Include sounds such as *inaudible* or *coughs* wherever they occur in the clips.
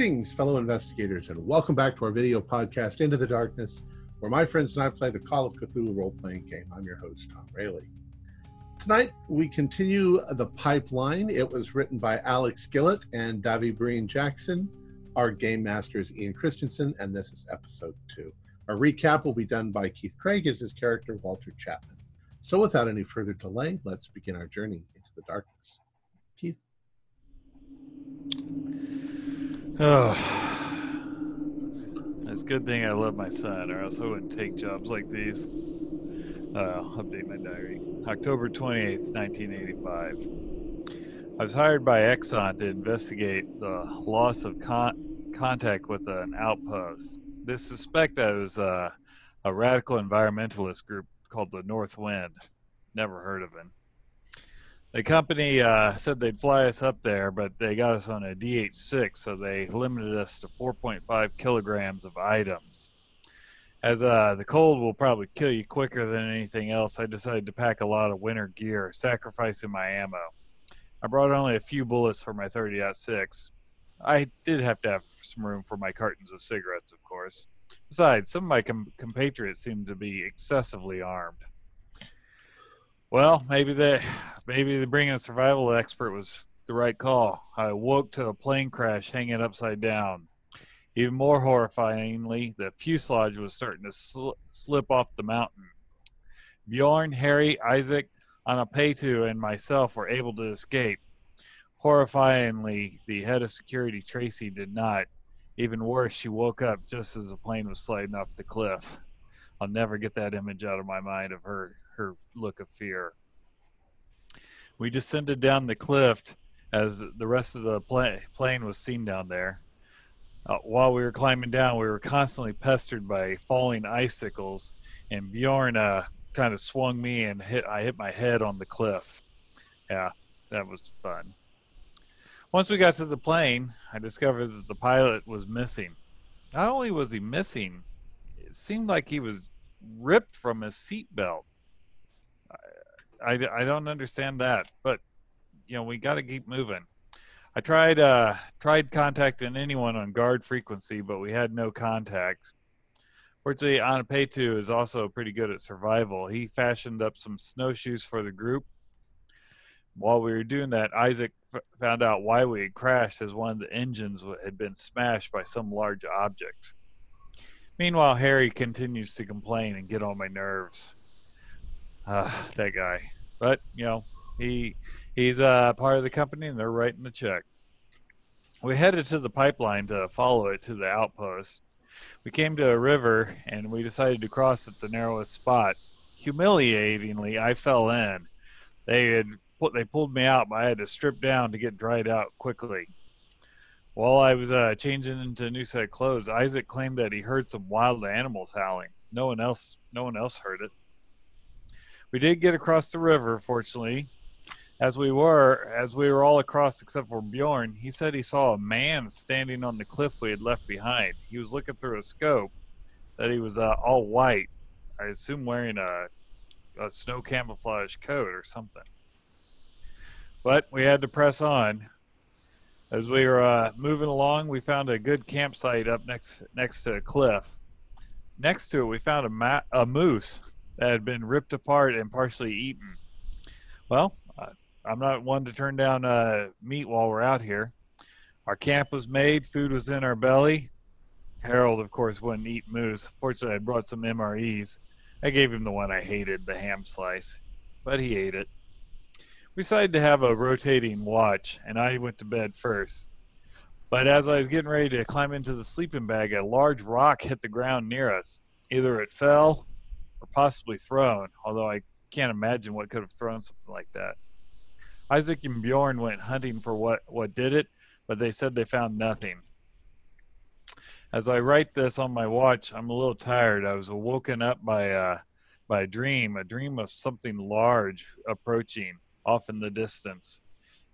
Greetings, fellow investigators, and welcome back to our video podcast, Into the Darkness, where my friends and I play the Call of Cthulhu role playing game. I'm your host, Tom Rayleigh. Tonight, we continue the pipeline. It was written by Alex Gillett and Davy Breen Jackson. Our game master is Ian Christensen, and this is episode two. Our recap will be done by Keith Craig as his character, Walter Chapman. So, without any further delay, let's begin our journey into the darkness. Keith? Oh, it's a good thing I love my son, or else I wouldn't take jobs like these. Uh, update my diary. October 28th, 1985. I was hired by Exxon to investigate the loss of con- contact with an outpost. They suspect that it was uh, a radical environmentalist group called the North Wind. Never heard of him. The company uh, said they'd fly us up there, but they got us on a DH6, so they limited us to 4.5 kilograms of items. As uh, the cold will probably kill you quicker than anything else, I decided to pack a lot of winter gear, sacrificing my ammo. I brought only a few bullets for my 30-06. I did have to have some room for my cartons of cigarettes, of course. Besides, some of my com- compatriots seemed to be excessively armed. Well, maybe the maybe the bringing a survival expert was the right call. I woke to a plane crash hanging upside down. Even more horrifyingly, the fuselage was starting to sl- slip off the mountain. Bjorn, Harry, Isaac, Anapetu, and myself were able to escape. Horrifyingly, the head of security, Tracy, did not. Even worse, she woke up just as the plane was sliding off the cliff. I'll never get that image out of my mind of her her look of fear. We descended down the cliff as the rest of the plane was seen down there. Uh, while we were climbing down, we were constantly pestered by falling icicles, and Bjorn uh, kind of swung me and hit. I hit my head on the cliff. Yeah, that was fun. Once we got to the plane, I discovered that the pilot was missing. Not only was he missing, it seemed like he was ripped from his seatbelt. I, I don't understand that, but you know we got to keep moving. I tried uh, tried contacting anyone on guard frequency, but we had no contact. Fortunately, Anapetu is also pretty good at survival. He fashioned up some snowshoes for the group. While we were doing that, Isaac f- found out why we had crashed as one of the engines had been smashed by some large object. Meanwhile, Harry continues to complain and get on my nerves. Uh, that guy. But you know, he he's uh, part of the company, and they're writing the check. We headed to the pipeline to follow it to the outpost. We came to a river, and we decided to cross at the narrowest spot. Humiliatingly, I fell in. They had they pulled me out, but I had to strip down to get dried out quickly. While I was uh, changing into a new set of clothes, Isaac claimed that he heard some wild animals howling. No one else, no one else heard it. We did get across the river, fortunately. As we were, as we were all across except for Bjorn, he said he saw a man standing on the cliff we had left behind. He was looking through a scope. That he was uh, all white. I assume wearing a, a snow camouflage coat or something. But we had to press on. As we were uh, moving along, we found a good campsite up next next to a cliff. Next to it, we found a, ma- a moose that had been ripped apart and partially eaten. Well, uh, I'm not one to turn down uh, meat while we're out here. Our camp was made, food was in our belly. Harold, of course, wouldn't eat moose. Fortunately, I brought some MREs. I gave him the one I hated, the ham slice, but he ate it. We decided to have a rotating watch, and I went to bed first. But as I was getting ready to climb into the sleeping bag, a large rock hit the ground near us. Either it fell or possibly thrown, although I can't imagine what could have thrown something like that. Isaac and Bjorn went hunting for what, what did it, but they said they found nothing. As I write this on my watch, I'm a little tired. I was woken up by uh, by a dream, a dream of something large approaching off in the distance.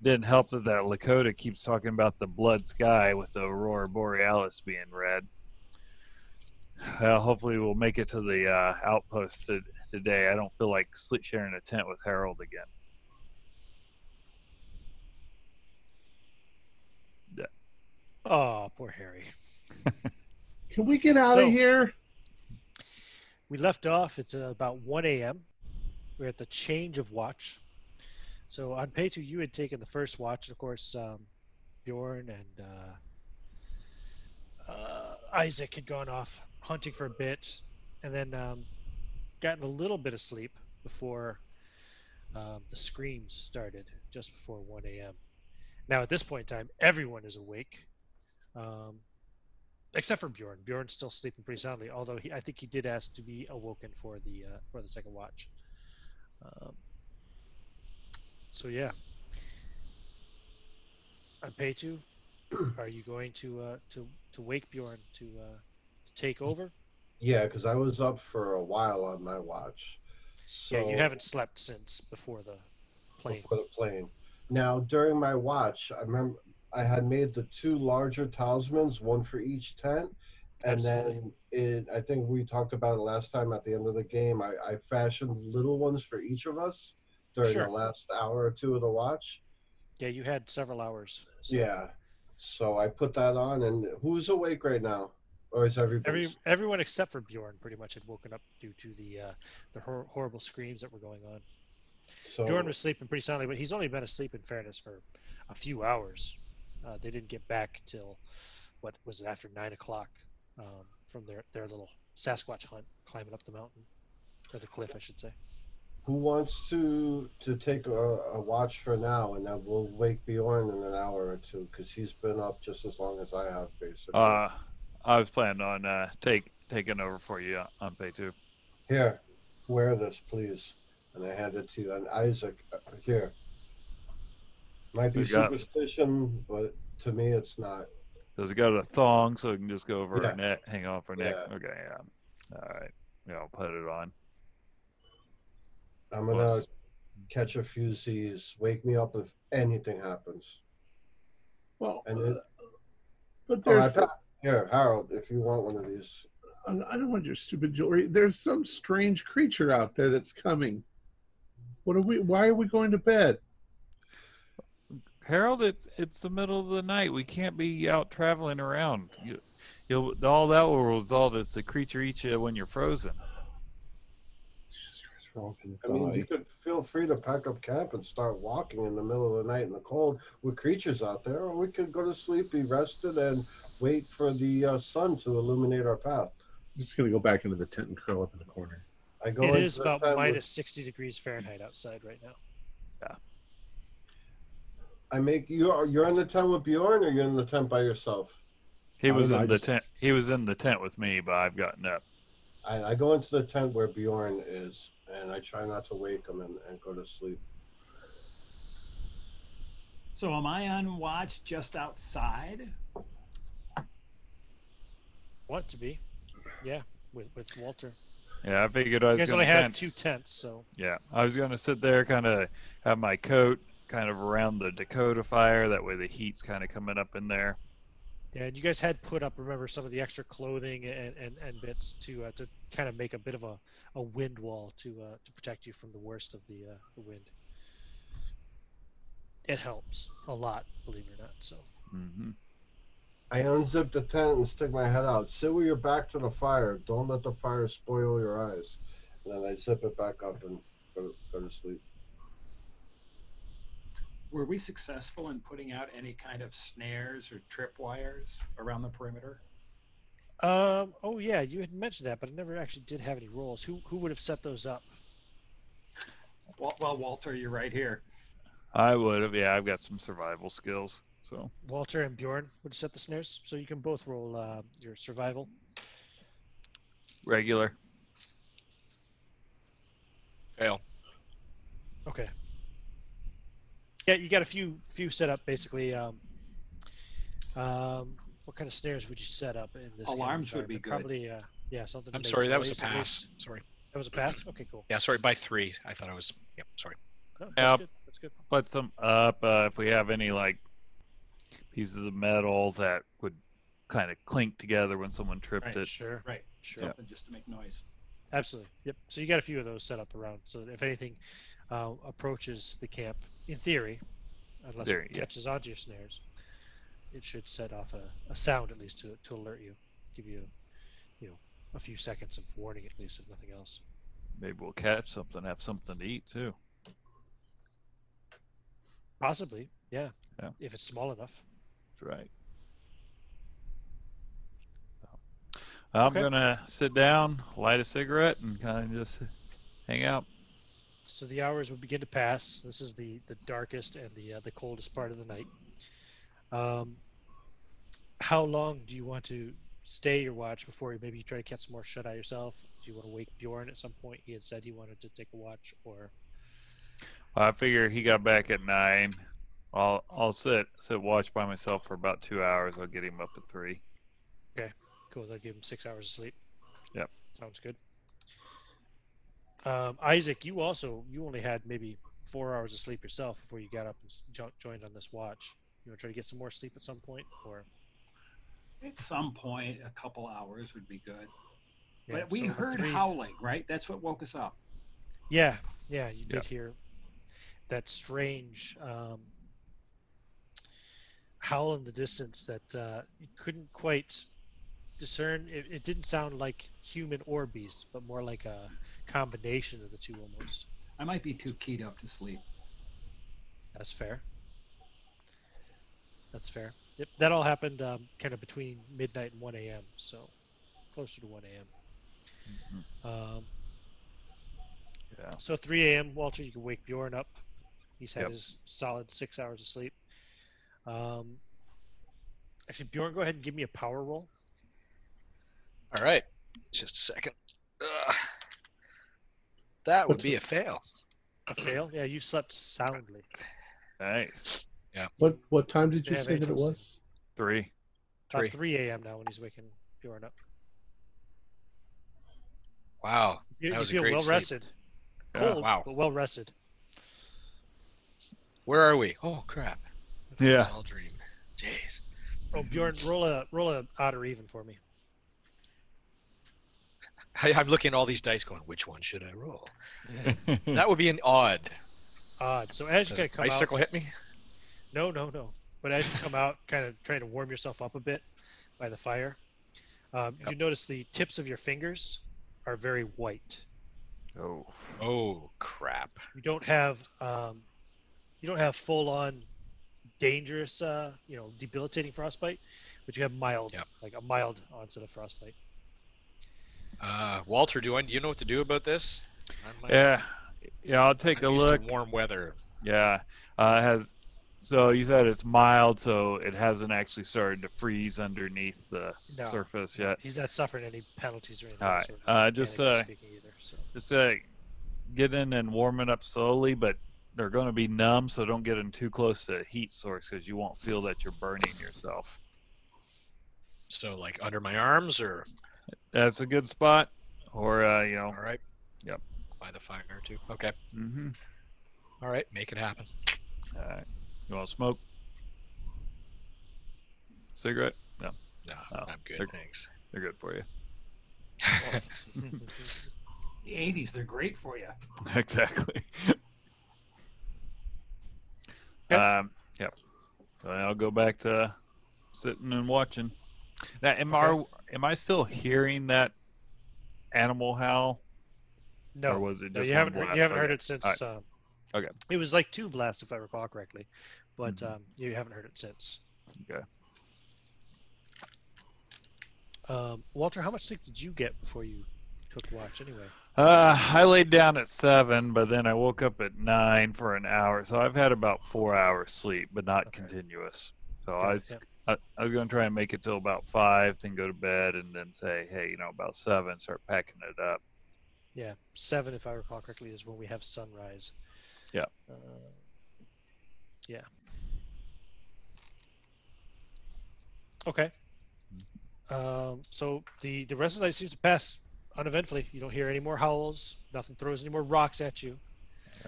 Didn't help that that Lakota keeps talking about the blood sky with the aurora borealis being red. Well, hopefully we'll make it to the uh, outpost to, today. I don't feel like sleep sharing a tent with Harold again. Oh, poor Harry. *laughs* Can we get out So- of here? We left off. It's uh, about 1 a.m. We're at the change of watch. So Anapetu, you had taken the first watch. Of course, um, Bjorn and uh, Isaac had gone off hunting for a bit, and then um, gotten a little bit of sleep before um, the screams started, just before 1 a.m. Now, at this point in time, everyone is awake, um, except for Bjorn. Bjorn's still sleeping pretty soundly, although he, I think he did ask to be awoken for the uh, for the second watch. Um, so yeah, Anapetu, are you going to uh, to to wake Bjorn to uh, to take over? Yeah, because I was up for a while on my watch. So yeah, you haven't slept since before the plane. before the plane. Now during my watch, I remember I had made the two larger talismans, one for each tent, and then it. I think we talked about it last time at the end of the game. I, I fashioned little ones for each of us during Sure. the last hour or two of the watch. Yeah, you had several hours. so- Yeah, so I put that on, and who's awake right now, or is everybody? Every everyone except for Bjorn pretty much had woken up due to the uh, the hor- horrible screams that were going on. so Bjorn was sleeping pretty soundly, but he's only been asleep in fairness for a few hours. Uh, they didn't get back till what was it after nine o'clock um, from their their little Sasquatch hunt, climbing up the mountain or the cliff, I should say. Who wants to to take a, a watch for now, and then we'll wake Bjorn in an hour or two because he's been up just as long as I have, basically. Uh, I was planning on uh, take taking over for you Anapetu. here, wear this, please, and I hand it to you. And Isaac, uh, here. Might be We superstition, but to me, it's not. Does it got a thong so it can just go over Yeah. her neck, hang off her neck? Yeah. Okay, yeah. All right. Yeah, I'll put it on. I'm gonna Plus- catch a few Z's. Wake me up if anything happens. Well, And uh, it- but Oh, I there's. pa- here, Harold, if you want one of these. I don't want your stupid jewelry. There's some strange creature out there that's coming. What are we? Why are we going to bed? Harold, it's it's the middle of the night. We can't be out traveling around. You, you'll all that will result is the creature eats you when you're frozen. Jesus Christ, we're all gonna I mean, die. you could feel free to pack up camp and start walking in the middle of the night in the cold with creatures out there, or we could go to sleep, be rested, and wait for the uh, sun to illuminate our path. I'm just gonna go back into the tent and curl up in the corner. I go It into is the about tent with- minus sixty degrees Fahrenheit outside right now. Yeah. I make you. Are, You're in the tent with Bjorn, or you're in the tent by yourself. He was in the just- tent. He was in the tent with me, but I've gotten up. I, I go into the tent where Bjorn is, and I try not to wake them and, and go to sleep. So am I on watch just outside? Want to be? Yeah, with with Walter. Yeah, I figured I You was guys gonna only had kind- two tents, so Yeah, I was gonna sit there, kind of have my coat kind of around the Dakota fire. That way, the heat's kind of coming up in there. yeah. And you guys had put up, remember, some of the extra clothing and and, and bits to uh, to kind of make a bit of a, a wind wall to uh, to protect you from the worst of the uh, the wind. It helps a lot, believe it or not. So hmm I unzip the tent and stick my head out. Sit with your back to the fire. Don't let the fire spoil your eyes. And then I zip it back up and go, go to sleep. Were we successful in putting out any kind of snares or tripwires around the perimeter? Um. Oh yeah, you had mentioned that, but I never actually did have any rolls. Who who would have set those up? Well, well Walter, you're right here. I would have. Yeah, I've got some survival skills. So Walter and Bjorn would set the snares, so you can both roll uh, your survival. regular. Fail. Okay. Yeah, you got a few few set up basically. Um, um, what kind of snares would you set up in this? kind of Alarms would be environment? good. Probably, uh, yeah, something. I'm sorry, that was a pass. Sorry. That was a pass. Okay, cool. Yeah, sorry, by three. I thought I was. Yep, sorry. No, that's Yep. good. That's good. Put some up. Uh, if we have any like pieces of metal that would kind of clink together when someone tripped Right. it. Sure. Right. Sure. Something just to make noise. Absolutely. Yep. So you got a few of those set up around. So that if anything uh, approaches the camp, in theory, unless Theory, it yeah. catches onto your snares, it should set off a, a sound at least to to alert you, give you, you know, a few seconds of warning at least, if nothing else. Maybe we'll catch something, have something to eat too. Possibly, yeah. Yeah. If it's small enough. That's right. So, I'm Okay. gonna sit down, light a cigarette, and kind of just hang out. So the hours will begin to pass. This is the the darkest and the uh, the coldest part of the night. Um, how long do you want to stay your watch before you maybe try to catch some more shut eye yourself? Do you want to wake Bjorn at some point? He had said he wanted to take a watch, or I figure he got back at nine. I'll I'll sit sit watch by myself for about two hours. I'll get him up at three. Okay, cool, that'll give him six hours of sleep. Yep. sounds good. Um, Isaac, you also you only had maybe four hours of sleep yourself before you got up and joined on this watch. You want to try to get some more sleep at some point, or At some point, a couple hours would be good. Yeah, but we so heard three- howling, right? That's what woke us up. Yeah, yeah, you did Yeah. hear that strange um, howl in the distance that uh, you couldn't quite discern. It, it didn't sound like human or beast, but more like a combination of the two almost. I might be too keyed up to sleep. That's fair. That's fair. Yep, that all happened um, kind of between midnight and 1 a.m., so closer to 1 a.m. Um, Yeah. So 3 a.m. Walter, you can wake Bjorn up. He's had Yep. his solid six hours of sleep. Um, actually, Bjorn, go ahead and give me a power roll. All right. Just a second. Ugh. That would What's be a fail. A fail? Yeah, you slept soundly. Nice. What what time did They you have say that it angels. was? Three. Uh, Three. 3 a.m. now when he's waking Bjorn up. Wow. You, That you was a feel great well sleep. rested. Yeah. Cold, Wow. but well rested. Where are we? Oh crap. This Yeah. is all dream. Jeez. Oh, Bjorn, roll a roll a odd or even for me. *laughs* I, I'm looking at all these dice, going, which one should I roll? *laughs* That would be an odd. Odd. So as you Does kind of come out, icicle hit me? No, no, no. But as you come out, kind of trying to warm yourself up a bit by the fire, um, Yep. you notice the tips of your fingers are very white. oh. Oh crap. You don't have um, you don't have full on dangerous, uh, you know, debilitating frostbite, but you have mild, Yep. like a mild onset of frostbite. Uh, Walter, do I do you know what to do about this? I might- Yeah. Yeah. I'll take I'm a used to look. warm weather. Yeah. Uh, it has so you said it's mild, so it hasn't actually started to freeze underneath the No, surface yet. he's not suffering any penalties or anything. All of right, that sort, uh, just, mechanically uh, either. So Just uh, get in and warm it up slowly, but they're going to be numb, so don't get in too close to a heat source because you won't feel that you're burning yourself. So like under my arms or That's a good spot, or uh, you know, all right. Yep. By the fire too. Okay. mm-hmm. All right. Make it happen. All right. You want to smoke? Cigarette? No, No, Oh, I'm good. they're- Thanks. they're good for you. *laughs* The 80s, they're great for you. *laughs* exactly. Yep. Um, yep. So I'll go back to sitting and watching. Now, am Okay. I am I still hearing that animal howl, No, or was it no, you haven't heard, you haven't heard Okay. it since. Alright. Um, Okay. It was like two blasts, if I recall correctly, but Mhm. um, you haven't heard it since. Okay. Um, Walter, how much sleep did you get before you took watch anyway? Uh, I laid down at seven, but then I woke up at nine for an hour. So I've had about four hours sleep, but not Okay. continuous. So I was. I, I was going to try and make it till about five, then go to bed, and then say, hey, you know, about seven, start packing it up. Yeah, seven, if I recall correctly, is when we have sunrise. Yeah. Uh, yeah. Okay. Um, so the the rest of the night seems to pass uneventfully. You don't hear any more howls. Nothing throws any more rocks at you.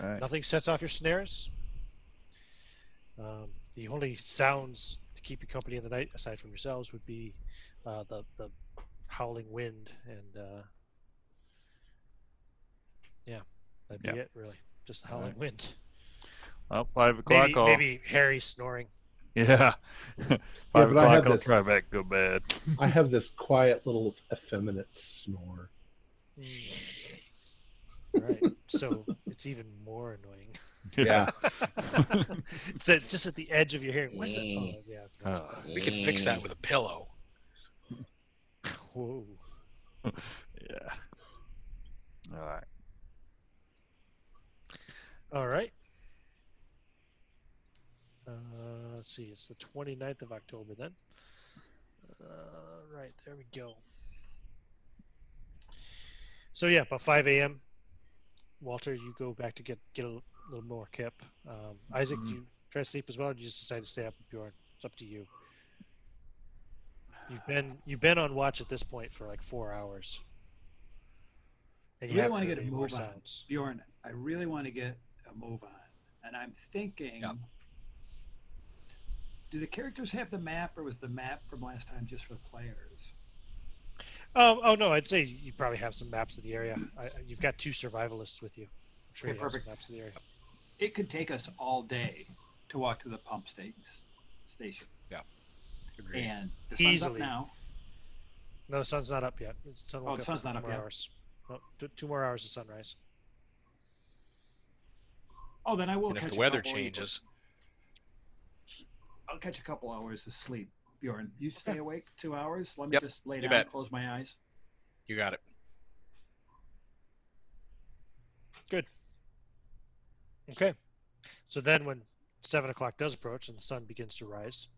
Right. Nothing sets off your snares. Um, the only sounds to keep you company in the night, aside from yourselves, would be uh, the the howling wind and uh, yeah, that'd be it really. Just the howling Alright. wind. Well, five o'clock. Maybe, I'll, maybe Harry snoring. *laughs* Yeah. Five but I had o'clock, I'll this- try back go bed. *laughs* I have this quiet little effeminate snore. Mm. right. So it's even more annoying. Yeah. *laughs* it's at, just at the edge of your hearing. What's it? Oh, yeah. Oh, We can fix that with a pillow. Whoa. yeah. All right. All right. Uh, let's see. It's the 29th of October then. Uh, right. There we go. So yeah, about 5 a.m. Walter, you go back to get get a little more kip. Um, Isaac, do you try to sleep as well, or do you just decide to stay up with Bjorn? It's up to you. You've been you've been on watch at this point for like four hours. And I you really want to get a move on. Bjorn, I really want to get move on. And I'm thinking Yep. do the characters have the map or was the map from last time just for the players? Oh, oh no, I'd say you probably have some maps of the area. I, I- you've got two survivalists with you. I'm sure Okay, you have some perfect. maps of the area. It could take us all day to walk to the pump sta- station. Yeah. Agreed. And the sun's Easily. up now. No, the sun's not up yet. The sun won't Oh, the sun's not up yet. Hours. No, two, two more hours of sunrise. Oh, then I will and catch if the weather couple- changes, I'll catch a couple hours of sleep. Bjorn, you stay Okay. awake two hours. Let me Yep, just lay you down, bet. close my eyes. you got it. Good. Okay. So then, when seven o'clock does approach and the sun begins to rise,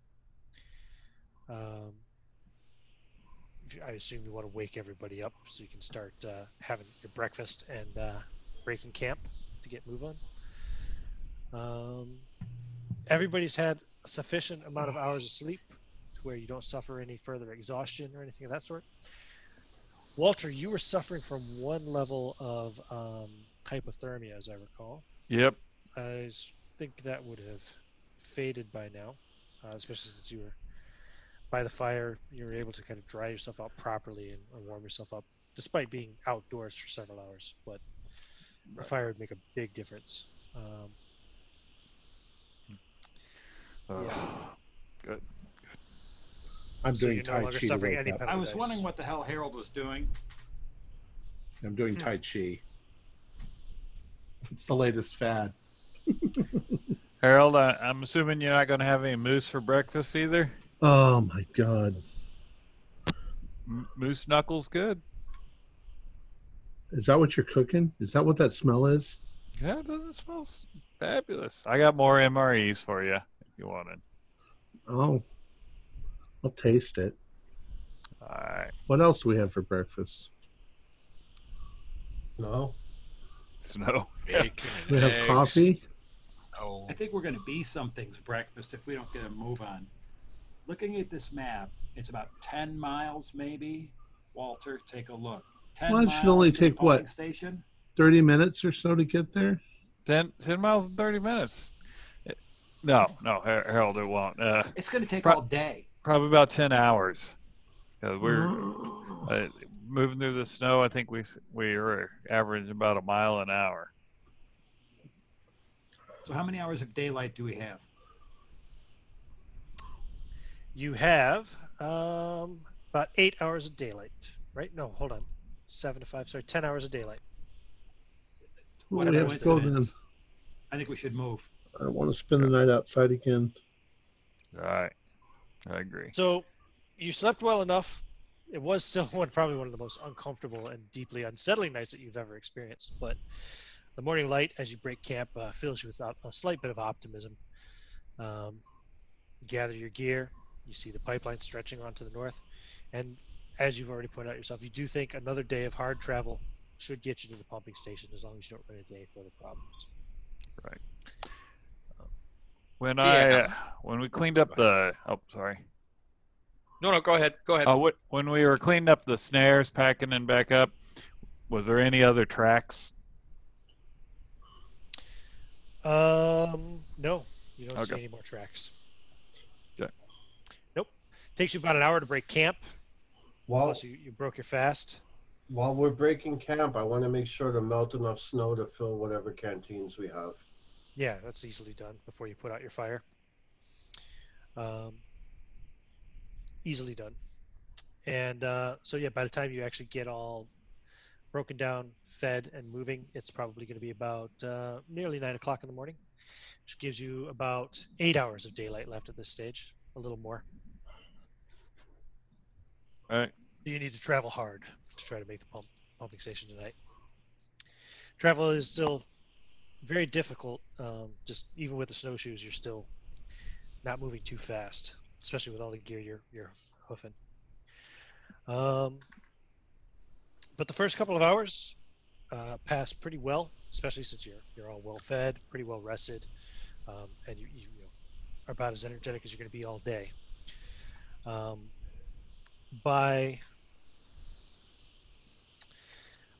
um, I assume you want to wake everybody up so you can start uh, having your breakfast and uh, breaking camp to get move on. Um, everybody's had a sufficient amount of hours of sleep to where you don't suffer any further exhaustion or anything of that sort. Walter, you were suffering from one level of um, hypothermia, as I recall. Yep. I think that would have faded by now, uh, especially since you were by the fire. You were able to kind of dry yourself out properly and, warm yourself up, despite being outdoors for several hours. But the fire would make a big difference. Um, Yeah. I'm So doing you're no Tai Chi to suffering any I was wondering what the hell Harold was doing. I'm doing *laughs* Tai Chi. It's the latest fad. *laughs* Harold, I, I'm assuming you're not going to have any moose for breakfast either. Oh my god. M- moose knuckles, good. Is that what you're cooking? Is that what that smell is? Yeah, it doesn't smell fabulous. I got more MREs for you if you wanted. Oh. I'll taste it. All right, What else do we have for breakfast? No. snow. *laughs* Bacon *laughs* We have eggs. coffee. Oh, I think we're going to be something's breakfast if we don't get a move on. Looking at this map, it's about 10 miles maybe. Walter, take a look. 10 Well, miles should only to the take, what? Station? 30 minutes or so to get there? 10, 10 miles in 30 minutes. It- no, no, Harold, it won't. Uh, It's going to take Pro- all day. probably about 10 hours. 'Cause we're Oh. uh, moving through the snow. I think we s- we were averaging about a mile an hour. So, how many hours of daylight do we have? you have um, about eight hours of daylight, right? No, hold on. Seven to five. Sorry, ten hours of daylight. Well, What we a have to go then. I think we should move. I don't want to spend the night outside again. All right, I agree. So you slept well enough. It was still *laughs* one probably one of the most uncomfortable and deeply unsettling nights that you've ever experienced. But the morning light as you break camp uh, fills you with a, a slight bit of optimism. Um, you gather your gear. You see the pipeline stretching on to the north, and as you've already pointed out yourself, you do think another day of hard travel should get you to the pumping station as long as you don't run into any further problems. When Yeah. I uh, when we cleaned up the oh sorry no, no, go ahead. Go ahead. oh what when we were cleaning up the snares, packing them back up, was there any other tracks? Um, no, you don't see any more tracks. Okay. Nope. Takes you about an hour to break camp. While Plus, you, you broke your fast. while we're breaking camp, I want to make sure to melt enough snow to fill whatever canteens we have. Yeah, that's easily done before you put out your fire. Um, easily done. And uh, so, yeah, by the time you actually get all broken down, fed, and moving, it's probably going to be about uh, nearly nine o'clock in the morning, which gives you about eight hours of daylight left at this stage, a little more. All right. You need to travel hard to try to make the pump pumping station tonight. Travel is still very difficult. Um, just even with the snowshoes, you're still not moving too fast, especially with all the gear you're you're hoofing. Um, but the first couple of hours uh, pass pretty well, especially since you're you're all well fed, pretty well rested, um, and you, you, you are about as energetic as you're going to be all day. Um, by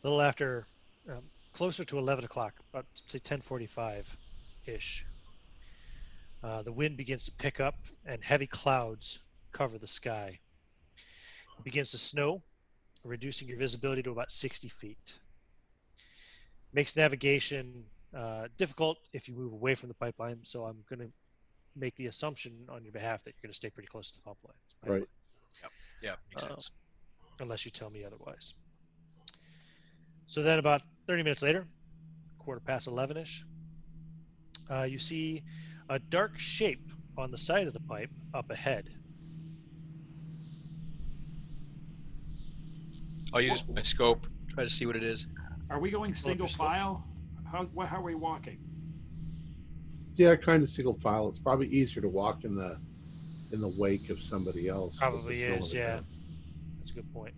a little after, um, closer to 11 o'clock, about say 10:45 ish, uh, the wind begins to pick up and heavy clouds cover the sky. It begins to snow, reducing your visibility to about 60 feet. Makes navigation uh, difficult if you move away from the pipeline, so I'm going to make the assumption on your behalf that you're going to stay pretty close to the pipeline. line. Right. Yeah, makes Uh, sense. unless you tell me otherwise. So then, about 30 minutes later, quarter past 11 ish, uh, you see a dark shape on the side of the pipe up ahead. I'll use my scope, try to see what it is. Are we going single file? How, what, how are we walking? Yeah, kind of single file. It's probably easier to walk in the in the wake of somebody else. Probably is, yeah. ground. That's a good point.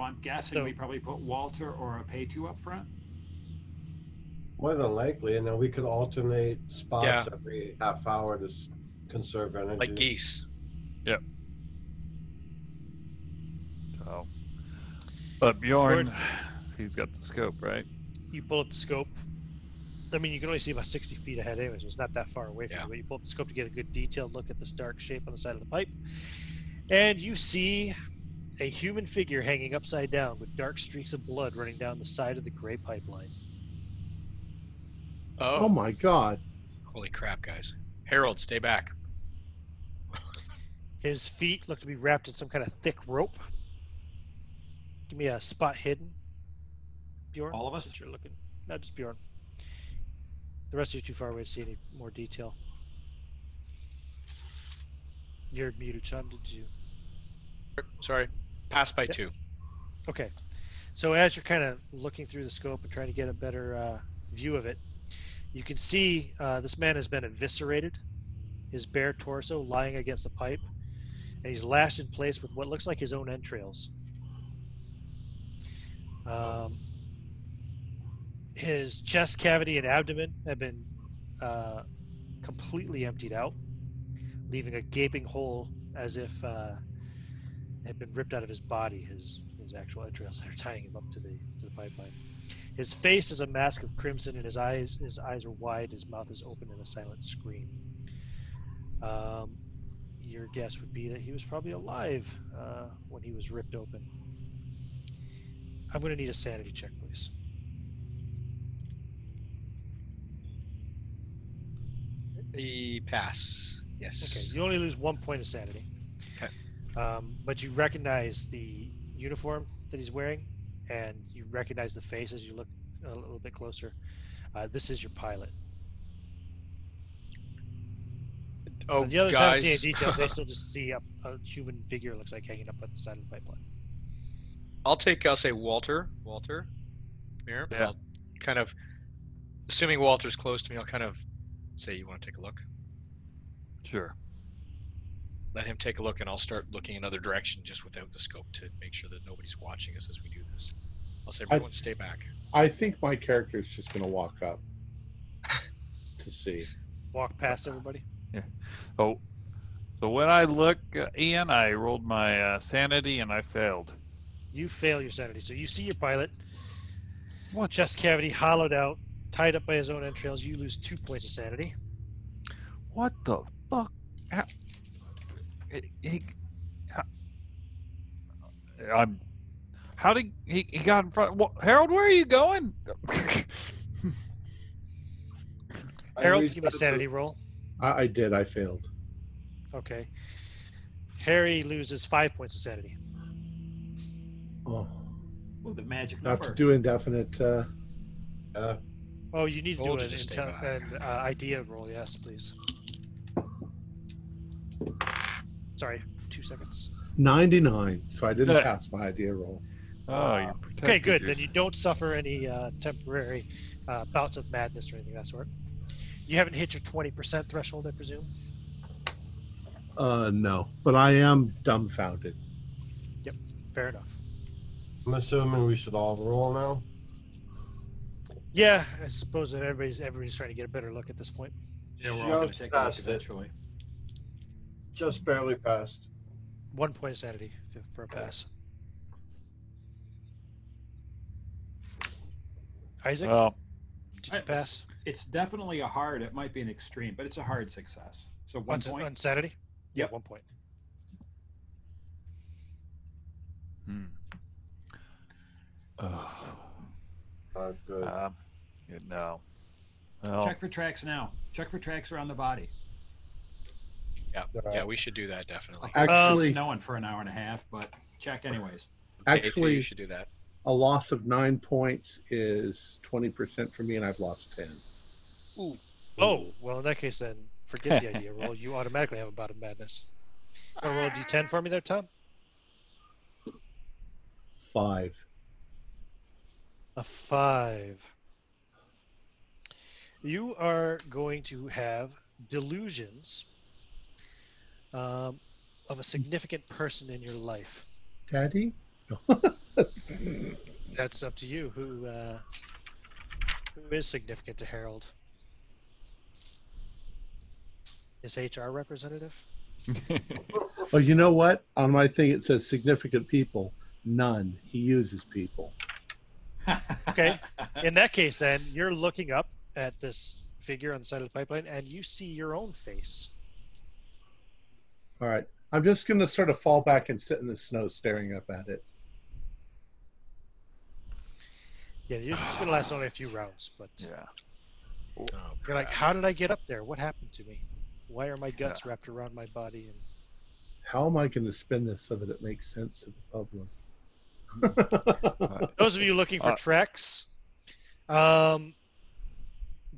So I'm guessing So- we probably put Walter or Anapetu up front. More than likely, and then we could alternate spots Yeah. every half hour to s- conserve energy. Like geese. So, but Bjorn, he's got the scope, right? You pull up the scope. I mean, you can only see about 60 feet ahead, anyway, so It's not that far away from Yeah. you. But you pull up the scope to get a good detailed look at this dark shape on the side of the pipe, and you see a human figure hanging upside down with dark streaks of blood running down the side of the gray pipeline. Oh Oh, my god. holy crap, guys. Harold, stay back. *laughs* His feet look to be wrapped in some kind of thick rope. Give me a spot hidden, Bjorn. All of us? Since you're looking, not just Bjorn. The rest of you are too far away to see any more detail. You're muted, Sean. Did you? Sorry. Pass by two. Okay. So as you're kind of looking through the scope and trying to get a better uh, view of it, you can see uh, this man has been eviscerated, his bare torso lying against the pipe, and he's lashed in place with what looks like his own entrails. Um, his chest cavity and abdomen have been uh, completely emptied out, leaving a gaping hole as if uh, had been ripped out of his body. His his actual entrails that are tying him up to the to the pipeline. His face is a mask of crimson, and his eyes his eyes are wide. His mouth is open in a silent scream. Um, your guess would be that he was probably alive uh, when he was ripped open. I'm going to need a sanity check, please. E pass. Yes. Okay, you only lose one point of sanity. Okay. Um, but you recognize the uniform that he's wearing, and you recognize the face as you look a little bit closer. Uh, this is your pilot. Oh, the others guys. haven't seen any details. They *laughs* still just see a, a human figure looks like hanging up at the side of the pipeline. I'll take. I'll say Walter. Walter, come here. Yeah. I'll kind of, assuming Walter's close to me, I'll kind of say, "You want to take a look?" Sure. Let him take a look, and I'll start looking another direction, just without the scope, to make sure that nobody's watching us as we do this. I'll say, I- "Everyone, stay back." I think my character is just going to walk up *laughs* to see. Walk past everybody. Yeah. Oh, so when I look, uh, Ian, I rolled my uh, sanity and I failed. You fail your sanity, so you see your pilot. What? Chest cavity hollowed out, tied up by his own entrails. You lose two points of sanity. What the fuck? How, he, he, I'm. How did he, he got in front? What, Harold, where are you going? *laughs* Harold, give me a out to- sanity roll. I, I did. I failed. Okay. Harry loses five points of sanity. Oh, Oh, the magic I have number. to do indefinite. Uh, Uh, Oh, you need to do an, you to stay intel- an uh, idea roll. Yes, please. Sorry, two seconds. 99. So I didn't Yeah. pass my idea roll. Oh, you Okay, protected good. Then you don't suffer any uh, temporary uh, bouts of madness or anything of that sort. You haven't hit your 20% threshold, I presume. Uh, no, but I am dumbfounded. Yep, fair enough. I'm assuming we should all roll now. Yeah, I suppose that everybody's everybody's trying to get a better look at this point. Yeah, we're all going to Just take a look passed it. eventually. Just barely passed. One point of sanity for a pass. Isaac, Well, did you I- pass It's definitely a hard. It might be an extreme, but it's a hard success. So one on, point. on sanity? Yeah, Yep. one point. hmm. *sighs* Oh, Uh, good. um, good no. Well, Check for tracks now. Check for tracks around the body. Yeah, Alright. yeah, we should do that definitely. Actually, It's snowing for an hour and a half, but check anyways. Okay, too, actually, you should do that. a loss of nine points is 20% for me, and I've lost 10. Oh, well, in that case, then forget the idea roll. You *laughs* automatically have a bout of madness. Want to roll a d10 for me there, Tom? Five. A five. You are going to have delusions um, of a significant person in your life. Daddy? *laughs* That's up to you. Who uh, who is significant to Harold? His HR representative? *laughs* oh, you know what? On my thing, it says significant people. None. He uses people. *laughs* Okay. In that case, then you're looking up at this figure on the side of the pipeline, and you see your own face. All right. I'm just going to sort of fall back and sit in the snow staring up at it. Yeah, you're just gonna last only a few rounds, but yeah. Oh, you're like, how did I get up there? What happened to me? Why are my guts wrapped around my body? And How am I going to spin this so that it makes sense to the public? *laughs* those of you looking for Uh, tracks, um,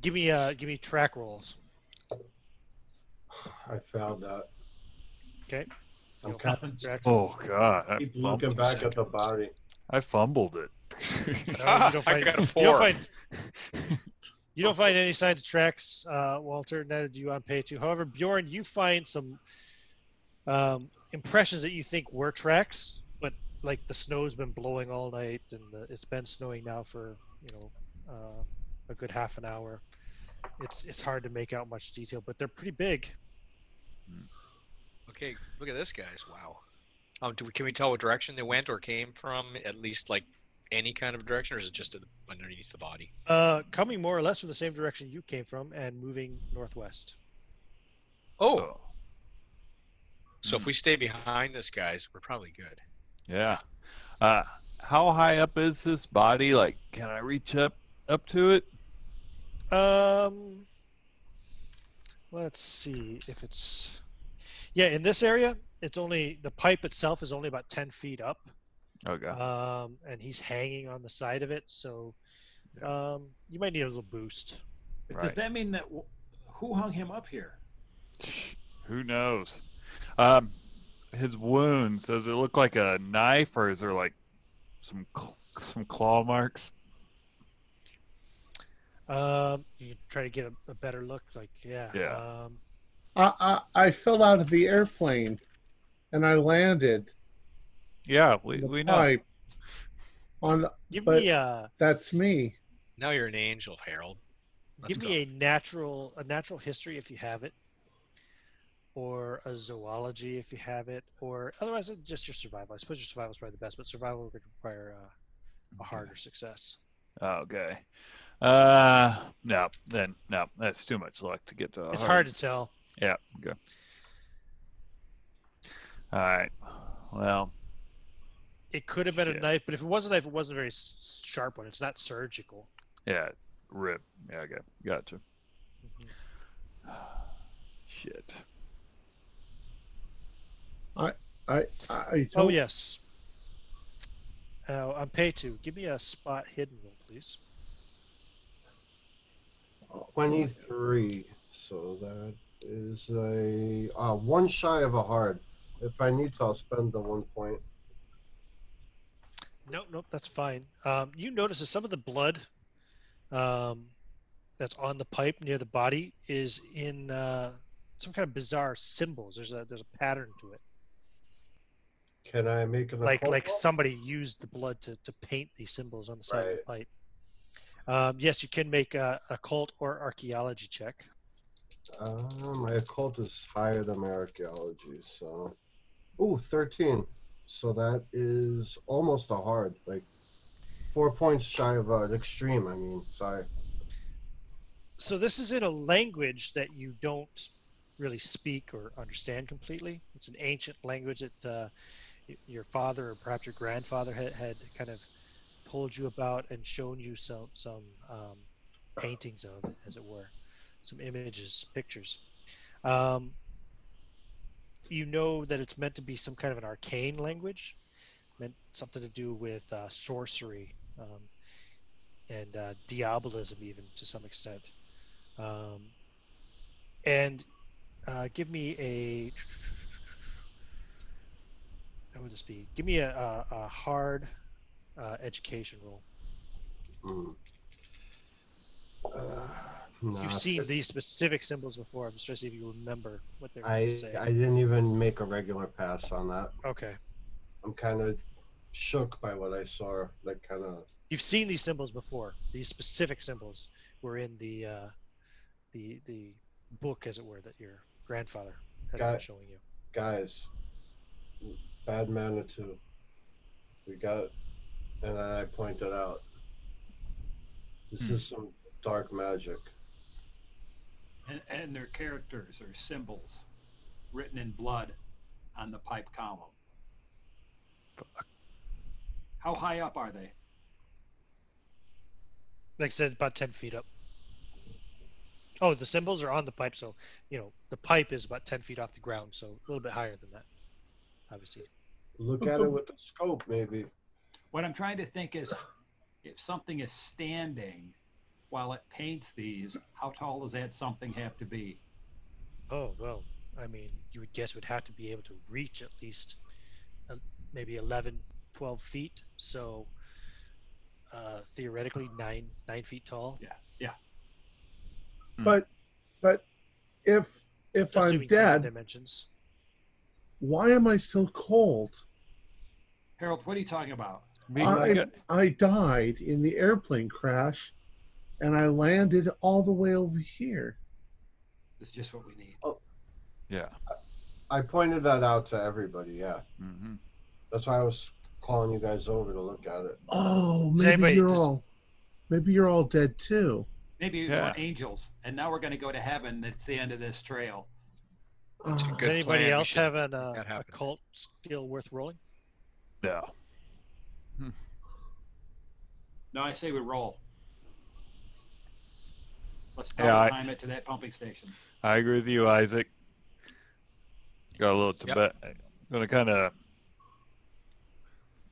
give me uh, give me track rolls. I found that. Okay. I'm You'll kind find tracks. Oh God, I keep fumbled, looking back at the body. I fumbled it. No, *laughs* you don't *laughs* I find, got a You four. don't find, *laughs* you don't find any signs of tracks, uh, Walter. Neither do you Anapetu. However, Bjorn, you find some um, impressions that you think were tracks, but like the snow's been blowing all night, and the, it's been snowing now for you know uh, a good half an hour. It's it's hard to make out much detail, but they're pretty big. Okay, look at this, guys. Wow. Um, do we, can we tell what direction they went or came from? At least like any kind of direction, or is it just underneath the body? Uh, coming more or less from the same direction you came from, and moving northwest. Oh, Oh, so if we stay behind this, guys, we're probably good. yeah. Uh, how high up is this body? Like, can I reach up up to it? Um, let's see if it's yeah in this area. It's only the pipe itself is only about ten feet up, Okay. um, and he's hanging on the side of it. So, um, you might need a little boost. Right. Does that mean that who hung him up here? Who knows? Um, his wounds. Does it look like a knife, or is there like some cl- some claw marks? Um, you try to get a, a better look. Like yeah, Yeah. Um, I, I, I fell out of the airplane and I landed Yeah, we we know. on the, give But- me a that's me. Now you're an angel, Harold. Let's give me a natural a natural history if you have it, or a zoology if you have it, or otherwise uh, just your survival. I suppose your survival is probably the best, but survival would require uh, a harder success. Okay. Uh, no, then no, that's too much luck to get to. A It's hard- hard to tell. Yeah. Okay. All right. Well, It could have been a knife, but if it was a knife, it wasn't a very sharp one. It's not surgical. yeah, rip. Yeah, okay, gotcha. Mhm. Shit. I, I Oh told, yes. Uh, Anapetu, give me a spot hidden roll, please. 23. So that is a uh, one shy of a hard. If I need to, I'll spend the one point. Nope, nope, that's fine. Um, you notice that some of the blood um, that's on the pipe near the body is in uh, some kind of bizarre symbols. There's a there's a pattern to it, Can I make an like like somebody used the blood to, to paint these symbols on the side of the Right. pipe. Um, yes, you can make a occult or archaeology check. Uh, my occult is higher than my archaeology, so. Ooh, 13. So that is almost a hard. Like four points shy of uh, extreme, I mean. Sorry. So this is in a language that you don't really speak or understand completely. It's an ancient language that uh, your father or perhaps your grandfather had, had kind of told you about and shown you some some um, paintings of, as it were, some images, pictures. Um, you know that it's meant to be some kind of an arcane language, meant something to do with uh, sorcery um, and uh, diabolism, even to some extent. Um, and uh, give me a. What would this be? Give me a, a, a hard uh, education roll. Mm. Nah, You've seen fif- these specific symbols before. I'm just trying to see if you remember what they're I saying. I didn't even make a regular pass on that. Okay. I'm kind of shook by what I saw. Like kind of. You've seen these symbols before. These specific symbols were in the uh, the the book, as it were, that your grandfather had been showing you. guys, bad Manitou. We got, and then I pointed out. This Hmm. is some dark magic. And, and their characters or symbols written in blood on the pipe column. How high up are they? Like I said, about ten feet up. Oh, the symbols are on the pipe, so you know the pipe is about ten feet off the ground, so a little bit higher than that, obviously. Look at it with the scope, maybe. What I'm trying to think is if something is standing while it paints these, how tall does that something have to be? Oh well, I mean, you would guess would have to be able to reach at least uh, maybe 11, 12 feet. So uh, theoretically, nine nine feet tall. Yeah, yeah. Hmm. But but if if I'm assuming human dead, dimensions. why am I still cold? Harold, what are you talking about? Being I, like died in the airplane crash, and I landed all the way over here. It's just what we need. Oh, yeah. I pointed that out to everybody. Yeah, hmm that's why I was calling you guys over to look at it. Oh, maybe anybody- you're does- all, maybe you're all dead too. Maybe we Yeah. want angels, and now we're going to go to heaven. That's the end of this trail. That's a Oh, Does anybody plan. Else should have an make uh, occult skill worth rolling? No. No, I say we roll. Let's Yeah, double I- time it to that pumping station. I agree with you, Isaac. Got a little Yep. Tibet. I'm gonna kind of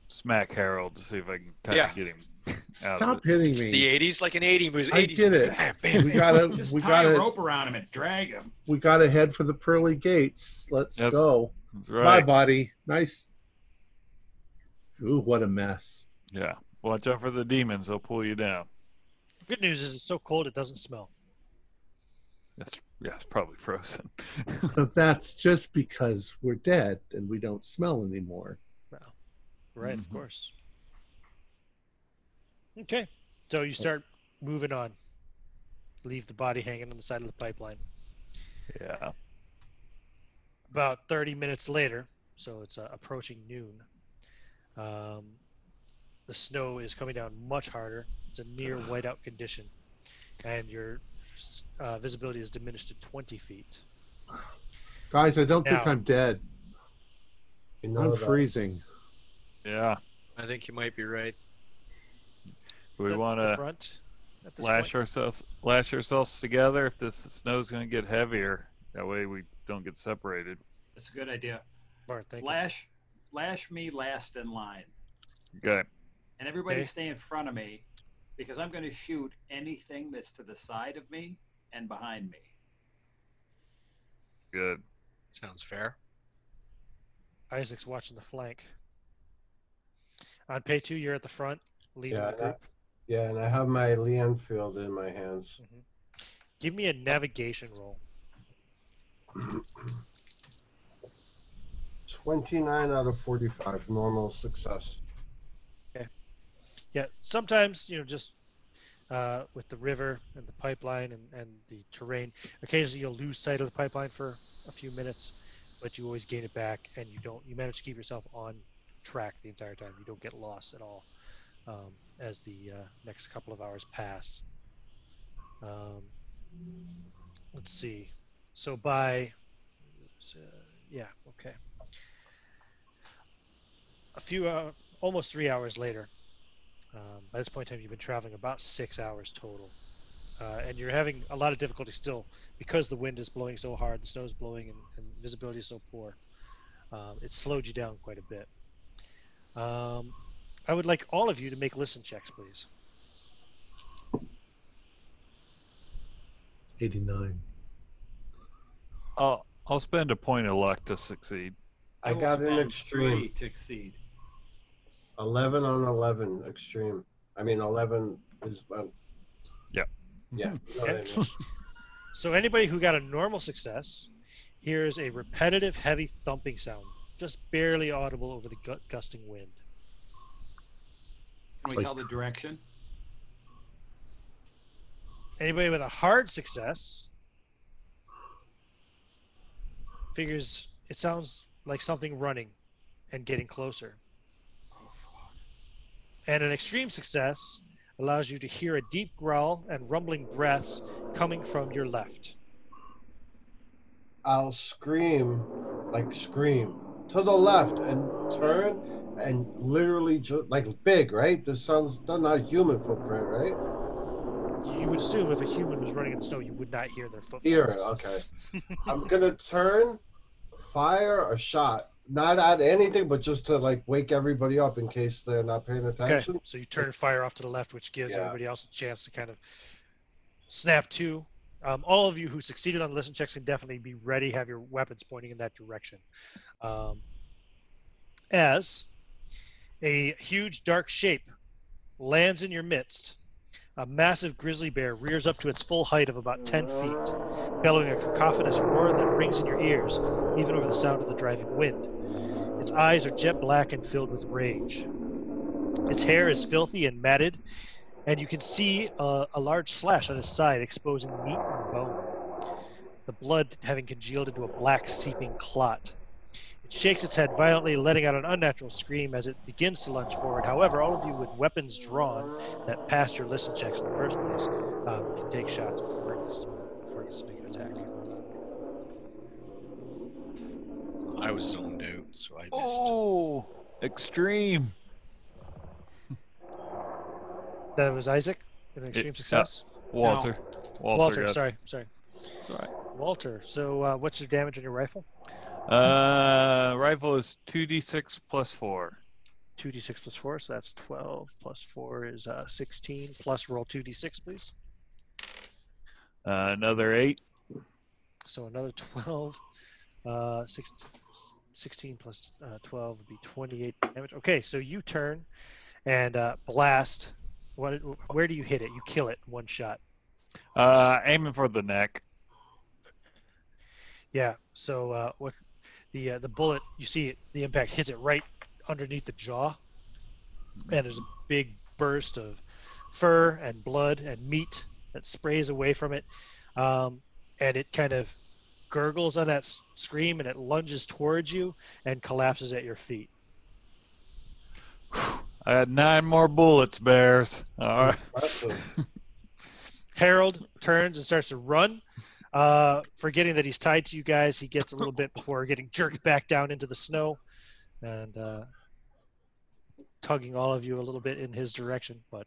smack Harold to see if I can kind of Yeah. get him *laughs* out Stop of it. hitting It's me. the 80s, like an 80s movie. I 80s get movie. it. Bam, bam, We gotta, Just we tie a gotta, rope around him and drag him. we gotta head for the pearly gates. Let's That's go. That's Bye, right. buddy. Nice. Ooh, what a mess. Yeah. Watch out for the demons. They'll pull you down. Good news is it's so cold it doesn't smell. That's yeah. It's probably frozen. *laughs* But that's just because we're dead and we don't smell anymore. Right, of Mhm. course. Okay, so you start moving on. Leave the body hanging on the side of the pipeline. yeah. About 30 minutes later, so it's uh, approaching noon, um, the snow is coming down much harder. It's a near whiteout condition, and your uh, visibility is diminished to 20 feet. Guys, I don't think I'm dead. You know I'm that. freezing. Yeah. I think you might be right. We want to front at this lash point? ourselves lash ourselves together if this snow's going to get heavier. That way we don't get separated. That's a good idea. Smart thinking. Lash, lash me last in line, Okay. And everybody Okay. stay in front of me, because I'm going to shoot anything that's to the side of me and behind me. Good. Sounds fair. Isaac's watching the flank. Anapetu, you're at the front, leading Yeah, the that- group. Yeah, and I have my Lee Enfield in my hands. Mm-hmm. Give me a navigation roll. *clears throat* 29 out of 45, normal success. Yeah, sometimes you know just uh, with the river and the pipeline and, and the terrain, occasionally you'll lose sight of the pipeline for a few minutes, but you always gain it back, and you don't. You manage to keep yourself on track the entire time. You don't get lost at all um, as the uh, next couple of hours pass. Um, let's see. So by uh, yeah, okay. A few, uh, almost three hours later, um, by this point in time, you've been traveling about six hours total. Uh, and you're having a lot of difficulty still because the wind is blowing so hard, the snow is blowing, and, and visibility is so poor. Um, it slowed you down quite a bit. Um, I would like all of you to make listen checks, please. 89. I'll I'll spend a point of luck to succeed. I will got an extreme. to exceed. 11 on 11 extreme. I mean, 11 is. Uh, Yep. Yeah. *laughs* you know I mean. *laughs* So anybody who got a normal success hears a repetitive, heavy thumping sound, just barely audible over the gu- gusting wind. Can we Like- tell the direction? Anybody with a hard success figures it sounds like something running and getting closer. And an extreme success allows you to hear a deep growl and rumbling breaths coming from your left. I'll scream, like scream to the left and turn and literally ju- like big, right? This sounds not a human footprint, right? You would assume if a human was running in the snow, you would not hear their footsteps. Hear it, okay. I'm gonna turn, fire a shot, not at anything, but just to like wake everybody up in case they're not paying attention. Okay, so you turn fire off to the left, which gives Yeah. everybody else a chance to kind of snap to. Um, all of you who succeeded on the listen checks can definitely be ready, have your weapons pointing in that direction. Um, as a huge dark shape lands in your midst, a massive grizzly bear rears up to its full height of about 10 mm. feet, bellowing a cacophonous roar that rings in your ears, even over the sound of the driving wind. Its eyes are jet black and filled with rage. Its hair is filthy and matted, and you can see a, a large slash on its side exposing meat and bone. The blood having congealed into a black seeping clot. It shakes its head violently, letting out an unnatural scream as it begins to lunge forward. However, all of you with weapons drawn that passed your listen checks in the first place um, can take shots before it gets to, before it gets to make an attack. I was zoned out, so I missed. Oh, extreme. *laughs* That was Isaac with an It- extreme yeah. success. Walter. Walter. Walter, got- sorry, sorry. it's. Walter. So, uh, what's your damage on your rifle? Uh, rifle is two d six plus four. 2d6 plus 4, so that's 12 plus 4 is uh, 16 plus roll 2d6 please Uh, another eight. so another 12 uh, six, 16 plus uh, 12 would be 28 damage okay so you turn and uh, blast what where do you hit it you kill it one shot Uh, aiming for the neck. yeah so uh, what the uh, the bullet you see it the impact hits it right underneath the jaw. And there's a big burst of fur and blood and meat that sprays away from it. Um, and it kind of gurgles on that s- scream and it lunges towards you and collapses at your feet. *sighs* I had nine more bullets, bears. All right. *laughs* Harold turns and starts to run uh, forgetting that he's tied to you guys he gets a little bit *laughs* before getting jerked back down into the snow and uh, tugging all of you a little bit in his direction but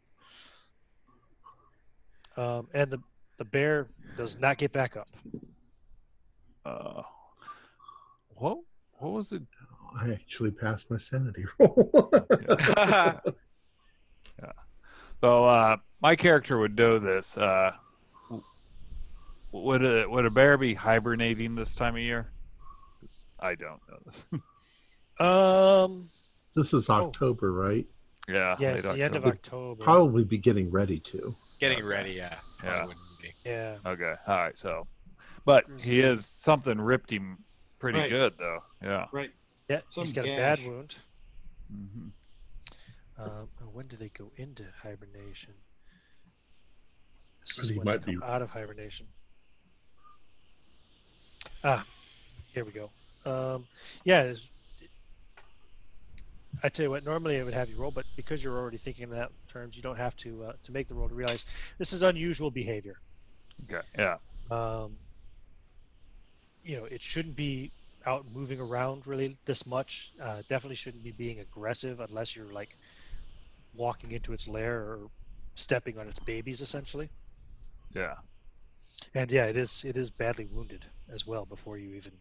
um, and the the bear does not get back up Uh, what? What was it I actually passed my sanity *laughs* roll. *laughs* So uh, my character would know this. Uh, would a would a bear be hibernating this time of year? I don't know this. *laughs* Um, this is Oh. October, right? yeah, yeah, late it's the end of October. October. Probably be getting ready to. Getting ready, yeah. Yeah. Yeah. Okay, all right. So, but he is something ripped him pretty Right. good though. Yeah. Right. Yeah, Some he's got a bad wound. hmm Um, when do they go into hibernation? This is he when might they come be- out of hibernation. Ah, here we go. Um, yeah, I tell you what. Normally, I would have you roll, but because you're already thinking in that terms, you don't have to uh, to make the roll to realize this is unusual behavior. Okay. Yeah. Um, you know, it shouldn't be out moving around really this much. Uh, definitely shouldn't be being aggressive unless you're like walking into its lair or stepping on its babies, essentially. Yeah. And yeah, it is it is badly wounded as well before you even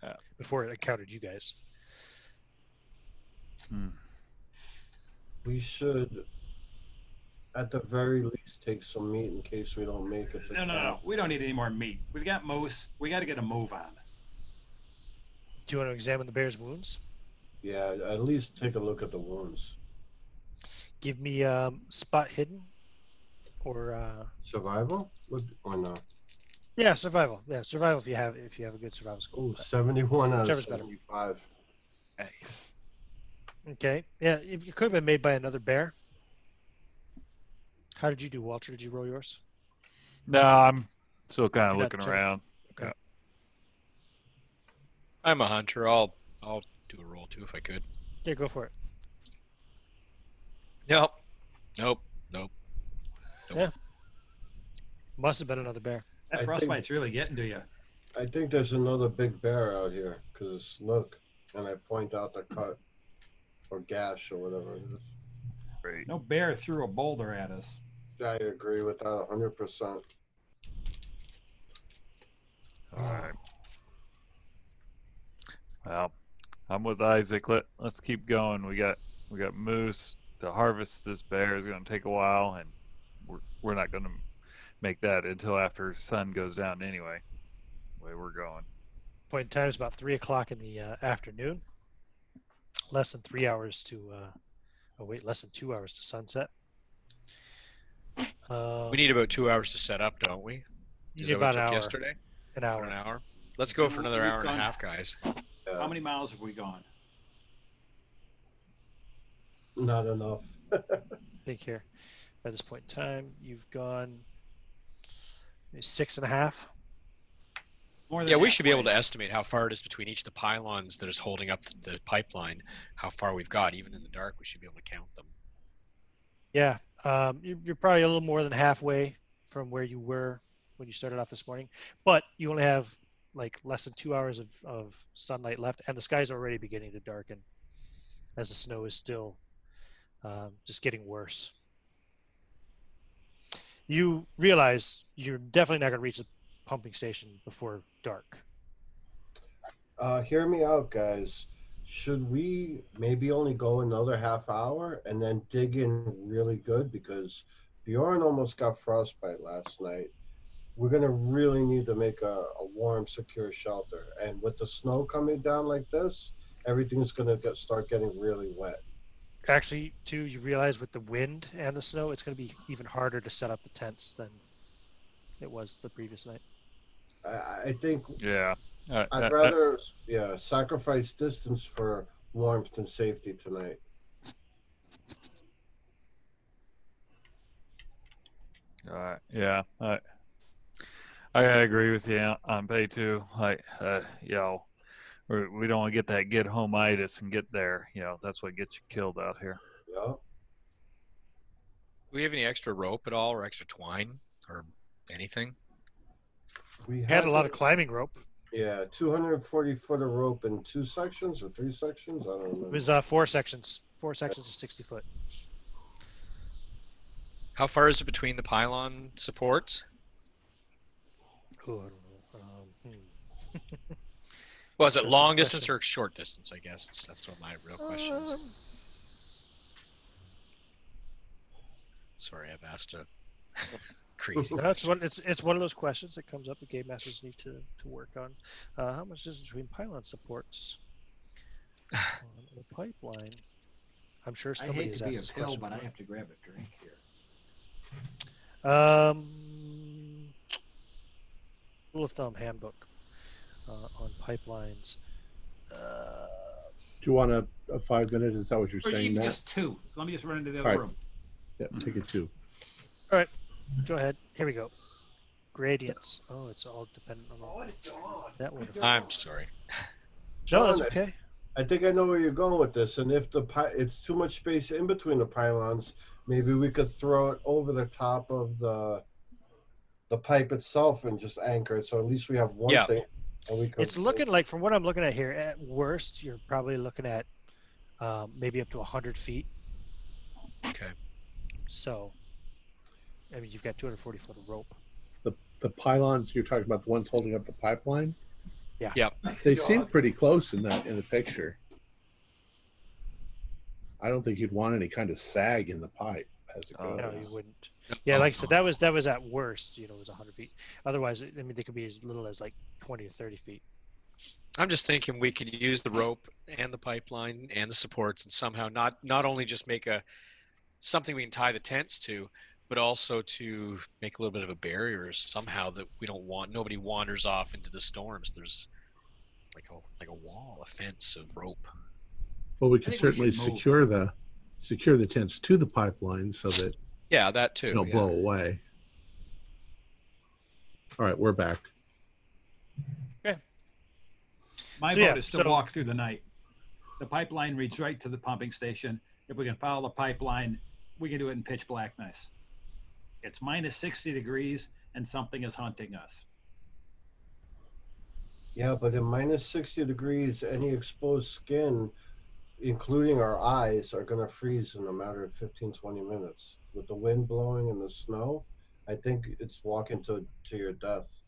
Crap. before it encountered you guys. Hmm. We should, at the very least, take some meat in case we don't make it. To No, no, no. We don't need any more meat. We've got moose. We got to get a move on. Do you want to examine the bear's wounds? Yeah, at least take a look at the wounds. Give me um, spot hidden, or uh, Survival? Would, or not? yeah, survival. Yeah, survival if you have if you have a good survival score. Oh, 71 out of Whichever's better. 75. Nice. Okay. Yeah, it it could have been made by another bear. How did you do, Walter? Did you roll yours? No, I'm still kind of You're not looking checking. around. I'm a hunter. I'll I'll do a roll too if I could. Yeah, go for it. Nope. Nope. Nope. Must have been another bear. That I think- frostbite's really getting to you. I think there's another big bear out here. Because look, and I point out the cut or gash or whatever it is. Great. No bear threw a boulder at us. I agree with that 100%. All right. Well, I'm with Isaac. Let Let's keep going. We got we got moose to harvest. This bear is going to take a while, and we're we're not going to make that until after sun goes down anyway. Way we're going. Point in time is about three o'clock in the uh, afternoon. Less than three hours to. Uh, oh wait, less than two hours to sunset. Um, We need about two hours to set up, don't we? you Is that about an hour. yesterday? An About hour. an hour. Let's go for another We've hour and a half, guys. Yeah, How many miles have we gone? Not enough. *laughs* think here. By this point in time, you've gone six and a half. More than Yeah, we should be able to estimate how far it is between each of the pylons that is holding up the pipeline, how far we've got. Even in the dark, we should be able to count them. Yeah, um, you're, you're probably a little more than halfway from where you were when you started off this morning, but you only have like less than two hours of, of sunlight left, and the sky's already beginning to darken as the snow is still um, just getting worse. You realize you're definitely not going to reach the pumping station before dark. Uh, hear me out, guys. Should we maybe only go another half hour and then dig in really good? Because Bjorn almost got frostbite last night. We're gonna really need to make a, a warm, secure shelter. And with the snow coming down like this, everything's gonna get start getting really wet. Actually, too, you realize with the wind and the snow, it's going to be even harder to set up the tents than it was the previous night. I, I think Yeah. All right, I'd uh, uh, rather, yeah, sacrifice distance for warmth and safety tonight. All right. Yeah. I I agree with you on- Anapetu. Like, uh, you know, we're, we don't want to get that get homeitis and get there. You know, that's what gets you killed out here. Yeah. Do we have any extra rope at all, or extra twine, or anything? We Had a lot to- of climbing rope. Yeah, 240 foot of rope in two sections or three sections. I don't know. It was uh, four sections, four sections of 60 foot. How far is it between the pylon supports? Oh, I don't know. Um, hmm. *laughs* Was it long distance or short distance? I guess It's- that's what my real question is. Um, Sorry, I've asked a *laughs* crazy. no, it's one. It's it's one of those questions that comes up that game masters need to to work on. Uh, how much distance between pylon supports on the pipeline? I'm sure I somebody hate has to be a this pill, question but I have to grab a drink here. Um, rule of thumb handbook uh, on pipelines. Uh, Do you want a, a five minute? Is that what you're Or saying? even Matt? just two. Let me just run into the other right. room. Yeah, take it two. All right, go ahead. Here we go. Gradients. Oh, it's all dependent on all that one. I'm sorry. No, that's John, okay. I think I know where you're going with this. And if the pi- it's too much space in between the pylons, maybe we could throw it over the top of the the pipe itself and just anchor it. So at least we have one Yeah. thing. And we It's looking like, from what I'm looking at here, at worst, you're probably looking at um, maybe up to 100 feet. Okay. So, I mean, you've got 240 foot of rope. The the pylons you're talking about, the ones holding up the pipeline. Yeah. Yep. They seem pretty close in that in the picture. I don't think you'd want any kind of sag in the pipe as it goes. Oh. No, you wouldn't. Yeah, oh, like I said, that was that was at worst. You know, it was 100 feet. Otherwise, I mean, they could be as little as like 20 or 30 feet. I'm just thinking we could use the rope and the pipeline and the supports and somehow not not only just make a something we can tie the tents to, but also to make a little bit of a barrier somehow that we don't want nobody wanders off into the storms. There's like a like a wall, a fence of rope. Well, we I can think we certainly move. secure the secure the tents to the pipeline so that Yeah, that too. they don't yeah. blow away. All right, we're back. Okay. My So, vote yeah, is to so- walk through the night. The pipeline reads right to the pumping station. If we can follow the pipeline, we can do it in pitch blackness. It's minus 60 degrees and something is hunting us. Yeah, but in minus 60 degrees, any exposed skin, including our eyes, are going to freeze in a matter of 15, 20 minutes. With the wind blowing and the snow, I think it's walking to, to your death.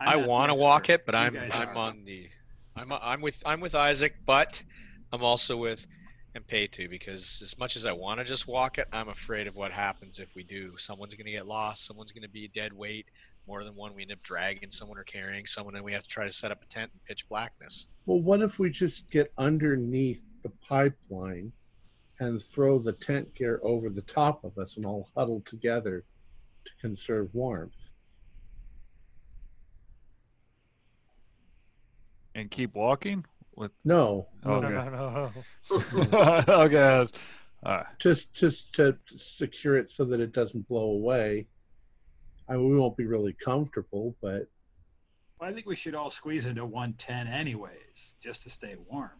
I'm I not want to walk it, but You I'm guys I'm are. on the I'm I'm with I'm with Isaac, but I'm also with Anapetu because as much as I want to just walk it, I'm afraid of what happens if we do. Someone's going to get lost. Someone's going to be a dead weight. More than one, we end up dragging someone or carrying someone, and we have to try to set up a tent in pitch blackness. Well, what if we just get underneath the pipeline and throw the tent gear over the top of us and all huddle together to conserve warmth? And keep walking with. No, oh, no, Okay. No, no, no. *laughs* okay. that's- All right. just just to secure it so that it doesn't blow away. I mean, we won't be really comfortable, but Well, I think we should all squeeze into 110 anyways, just to stay warm.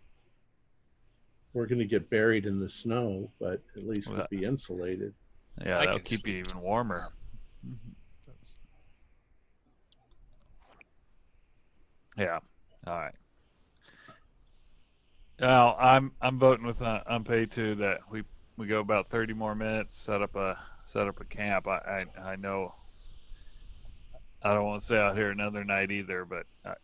We're going to get buried in the snow. But at least we'll Well, be insulated. Yeah, I that'll can keep you even warmer. Yeah. All right. Now I'm I'm voting with uh, Anapetu that we we go about 30 more minutes set up a set up a camp. I I, I know I don't want to stay out here another night either, but I,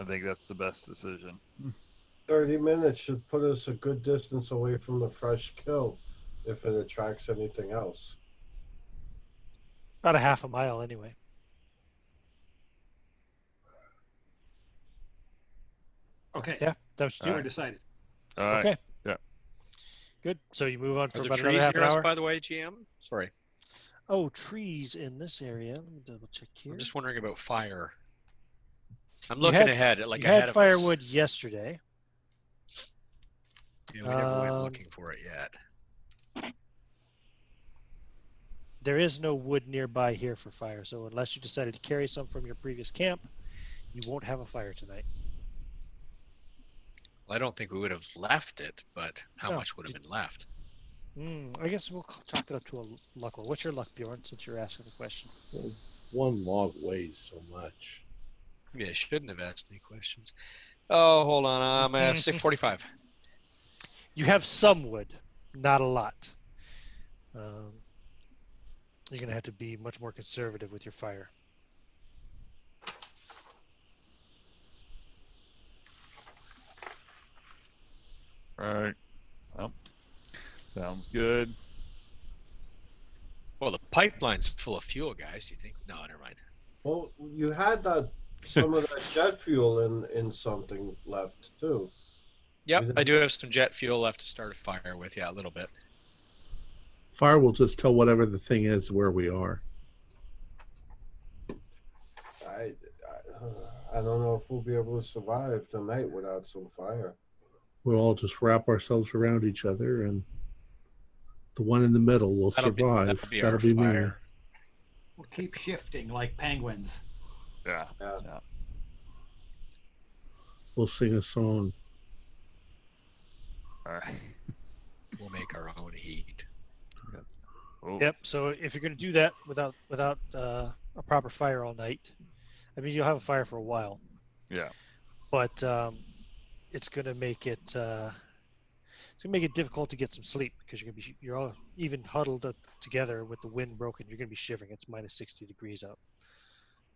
I think that's the best decision. *laughs* 30 minutes should put us a good distance away from the fresh kill if it attracts anything else. About a half a mile anyway. Okay, Yeah, that's we're you. decided. All right. Okay. Yeah. Good. So you move on for Are there about another trees half an near us, hour. by the way, GM? Sorry, Oh, trees in this area. Let me double check here. I'm just wondering about fire. I'm You looking had- ahead, like you ahead had of us. firewood yesterday. Yeah, we never went Um, looking for it yet. There is no wood nearby here for fire, so unless you decided to carry some from your previous camp, you won't have a fire tonight. Well, I don't think we would have left it, but how No, much would have been left? Hmm, I guess we'll chalk it up to a luck roll. What's your luck, Bjorn, since you're asking the question? Well, one log weighs so much. Maybe I shouldn't have asked any questions. Oh, hold on. I'm at *laughs* say 45 you have some wood, not a lot. Um, you're going to have to be much more conservative with your fire. Right. Well, sounds good. Well, the pipeline's full of fuel, guys. Do you think? No, never mind. Well, you had that some of that *laughs* jet fuel in in something left too. Yep, I do have some jet fuel left to start a fire with. Yeah, a little bit. Fire will just tell whatever the thing is where we are. I, I I don't know if we'll be able to survive tonight without some fire. We'll all just wrap ourselves around each other, and the one in the middle will That'll be- survive. that'll be That'll our be me. fire. We'll keep shifting like penguins. Yeah. Yeah. We'll sing a song. All right. *laughs* We'll make our own heat. Oh, Yep. So if you're going to do that without without uh, a proper fire all night, I mean you'll have a fire for a while, Yeah. but um, it's going to make it uh, it's going to make it difficult to get some sleep because you're going to be you're all even huddled up together with the wind broken. You're going to be shivering. It's minus 60 degrees out.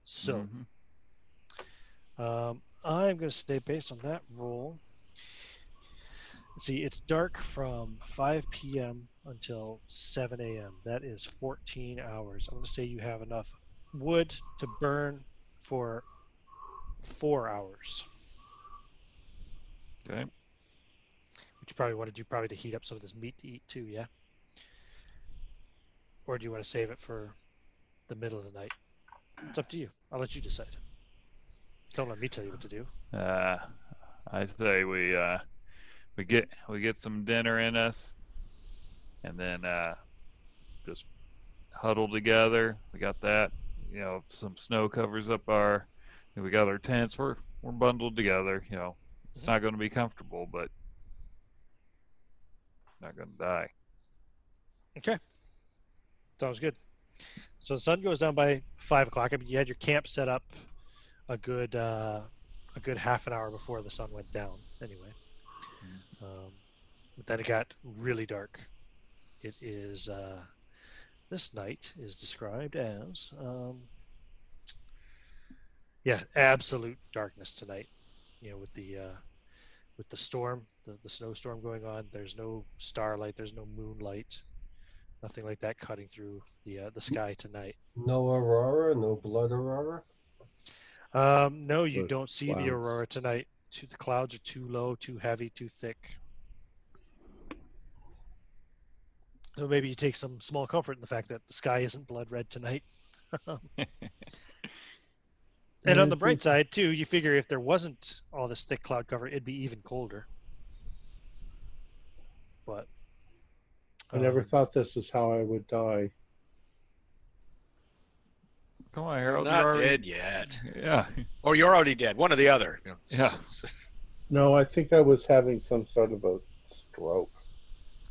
So Mhm. um, I'm going to stay based on that roll. See, it's dark from 5 p.m. until 7 a.m. That is 14 hours. I'm going to say you have enough wood to burn for four hours. Okay. Which you probably want to do probably to heat up some of this meat to eat too, yeah? Or do you want to save it for the middle of the night? It's up to you. I'll let you decide. Don't let me tell you what to do. Uh, I say we uh, we get we get some dinner in us, and then uh, just huddle together. We got that. You know, some snow covers up our. We got our tents. We're we're bundled together. You know, it's not going to be comfortable, but not going to die. Okay. Sounds good. So the sun goes down by five o'clock. I mean, you had your camp set up a good uh, a good half an hour before the sun went down. Anyway, um, but then it got really dark. It is uh, this night is described as um, yeah, absolute darkness tonight. You know, with the uh, with the storm, the, the snowstorm going on. There's no starlight. There's no moonlight. Nothing like that cutting through the uh, the sky tonight. No aurora, no blood aurora. Um, no, you Those don't see clouds. the aurora tonight. Too, the clouds are too low, too heavy, too thick. So maybe you take some small comfort in the fact that the sky isn't blood red tonight. *laughs* *laughs* and on the bright side too, you figure if there wasn't all this thick cloud cover, it'd be even colder. But I never um, thought this is how I would die. Come on, Harold. you're Not already- dead yet. Yeah. Or you're already dead. One or the other. You know, Yeah. *laughs* No, I think I was having some sort of a stroke.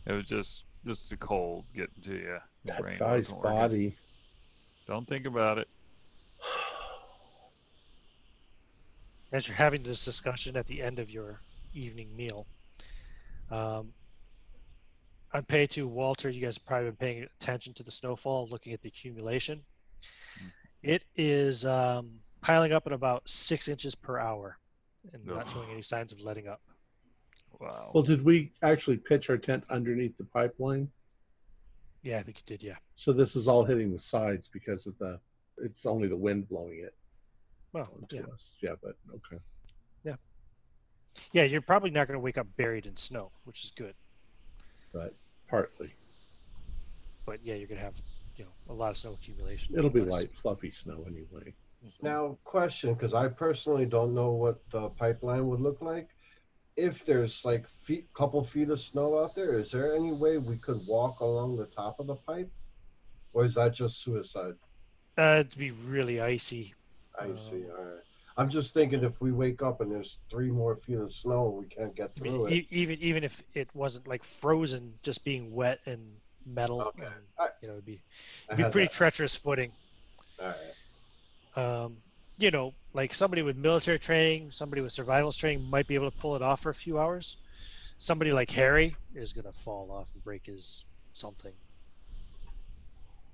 It was just just the cold getting to you. That brain guy's wasn't working. body. Don't think about it. *sighs* as you're having this discussion at the end of your evening meal, um, Anapetu Walter, you guys have probably been paying attention to the snowfall, looking at the accumulation. It is um, piling up at about six inches per hour and not showing any signs of letting up. Wow. Well, did we actually pitch our tent underneath the pipeline? Yeah, I think you did. Yeah. So this is all hitting the sides because of the. It's only the wind blowing it Well, onto yeah. us. Yeah, but okay. Yeah. Yeah, you're probably not going to wake up buried in snow, which is good. But partly, But yeah, you're going to have you know a lot of snow accumulation. it'll be light, fluffy snow anyway. Now, question, because I personally don't know what the pipeline would look like. If there's like feet, couple feet of snow out there, is there any way we could walk along the top of the pipe, or is that just suicide? Uh, it'd be really icy. I Um. All right. I'm just thinking if we wake up and there's three more feet of snow, we can't get I mean, through it. even even if it wasn't like frozen, just being wet and metal, Okay. and, I- you know, it'd be, it'd be pretty that. treacherous footing. All right. Um, you know, like somebody with military training, somebody with survival training might be able to pull it off for a few hours. Somebody like Harry is gonna fall off and break his something.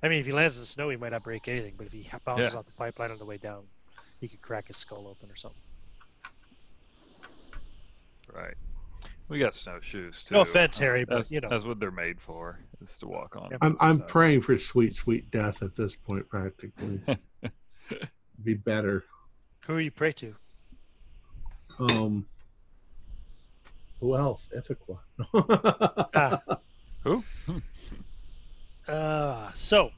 I mean, if he lands in the snow, he might not break anything, but if he bounces Yeah. off the pipeline on the way down, he could crack his skull open or something. Right. We got snowshoes too. No offense, Harry, but That's, you know. that's what they're made for. Is to walk on. I'm I'm So- praying for sweet, sweet death at this point. Practically, *laughs* be better. Who are you pray to? Um, who else? Ithaqua. Ah, *laughs* Who? Uh, so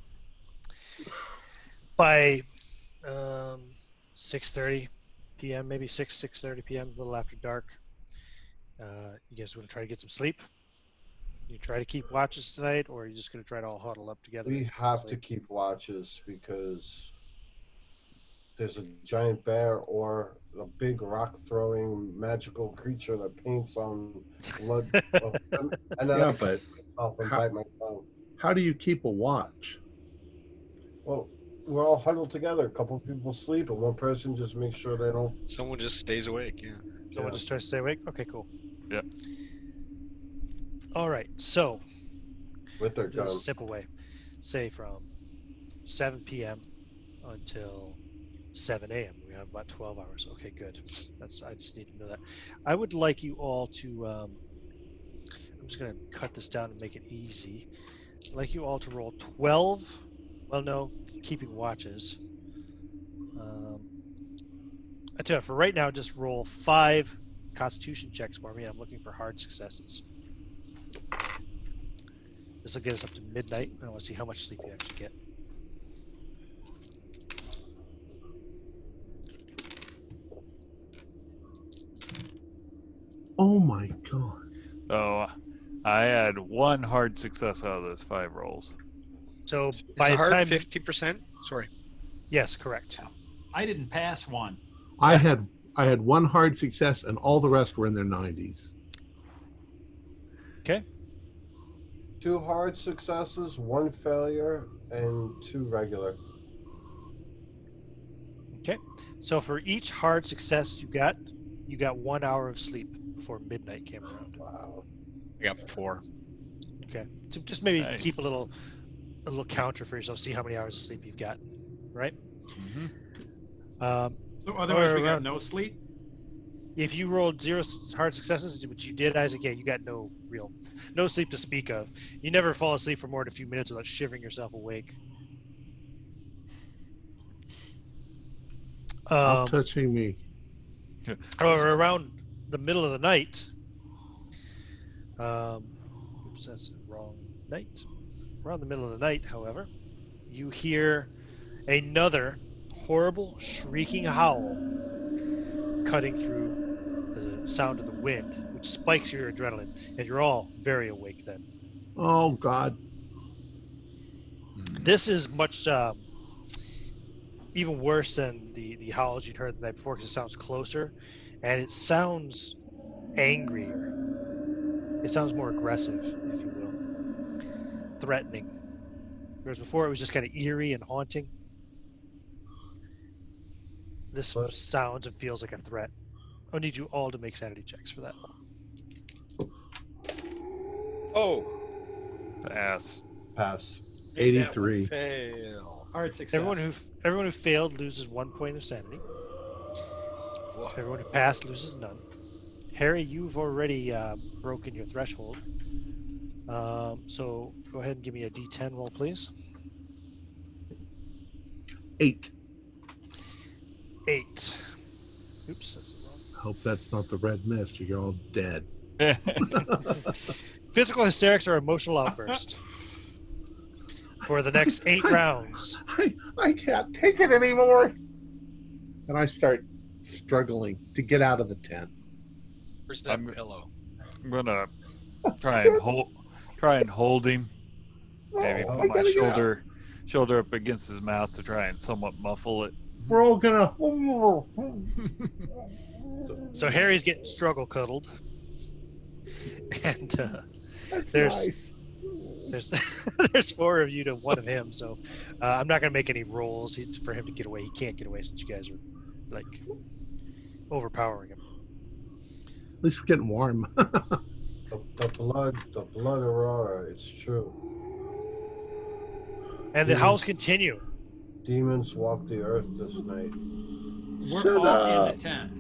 by um, 6:30 p.m., maybe 6 6:30 p.m., a little after dark, uh, you guys want to try to get some sleep? You try to keep watches tonight, or are you just going to try to all huddle up together? We have to keep watches because there's a giant bear or a big rock throwing magical creature that paints on blood. *laughs* and and then Yeah, I but myself and how- bite my tongue. how do you keep a watch? Well, we're all huddled together. A couple people sleep, and one person just makes sure they don't. Someone just stays awake. Yeah. Someone Yeah. just tries to stay awake. Okay, cool. Yep. All right, so with their just gun. sip away. Say from 7 p.m. until 7 a.m. We have about 12 hours. Okay, good. That's I just need to know that. I would like you all to. Um, I'm just gonna cut this down and make it easy. I'd like you all to roll 12. Well, no, keeping watches. Um, I tell you, for right now, just roll five Constitution checks for me. I'm looking for hard successes. This will get us up to midnight. I want to see how much sleep you actually get. Oh my god! So I had one hard success out of those five rolls. So Is by it the hard time, fifty percent? Sorry. yes, correct. I didn't pass one. I had I had one hard success, and all the rest were in their nineties. Two hard successes, one failure, and two regular. Okay. So for each hard success you got, you got one hour of sleep before midnight came around. Wow. I got four. Okay, so just maybe Nice. keep a little, a little counter for yourself. See how many hours of sleep you've got. right? Um, So otherwise, we got around- no sleep. if you rolled zero hard successes, which you did, Isaac, yeah, you got no real, no sleep to speak of. You never fall asleep for more than a few minutes without shivering yourself awake. Stop Um, touching me. *laughs* However, around the middle of the night, um, oops, that's the wrong night. Around the middle of the night, however, you hear another horrible shrieking howl cutting through the sound of the wind, which spikes your adrenaline, and you're all very awake then. Oh god! This is much um, even worse than the the howls you'd heard the night before because it sounds closer, and it sounds angrier. It sounds more aggressive, if you will, threatening. Whereas before it was just kind of eerie and haunting. This sounds and feels like a threat. I need you all to make sanity checks for that. Oh. Ass. Pass. made that one 83. Fail. Hard success. Everyone who everyone who failed loses one point of sanity. Whoa. Everyone who passed loses none. Harry, you've already uh, broken your threshold. Um, so go ahead and give me a D10 roll, please. Eight. Eight. Oops, that's wrong. Hope that's not the red mist, or you're all dead. *laughs* *laughs* *laughs* Physical hysterics are emotional outburst. *laughs* For the next eight rounds. I I can't take it anymore. And I start struggling to get out of the tent. Where's that I'm- pillow? I'm gonna *laughs* try and hold, try and hold him. Maybe Oh, I put my gotta get out. shoulder, shoulder up against his mouth to try and somewhat muffle it. We're all gonna. *laughs* So Harry's getting struggle cuddled. And uh, That's There's- nice. there's *laughs* there's four of you to one of him. So uh, I'm not gonna make any rolls for him to get away. He can't get away since you guys are like overpowering him. At least we're getting warm. *laughs* The, the blood, the blood aurora. It's true. And the Mhm. howls continue. Demons walk the earth this night. We're Shut all up. in the tent.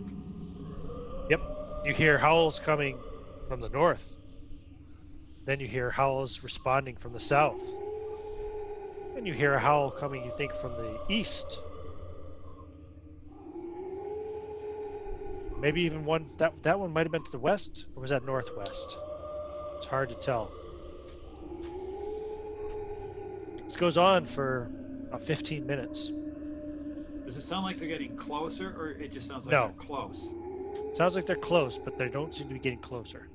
Yep. You hear howls coming from the north. Then you hear howls responding from the south. And you hear a howl coming, you think, from the east. Maybe even one that that one might have been to the west, or was that northwest? It's hard to tell. This goes on for about 15 minutes. Does it sound like they're getting closer, or it just sounds like No. they're close? Sounds like they're close, but they don't seem to be getting closer.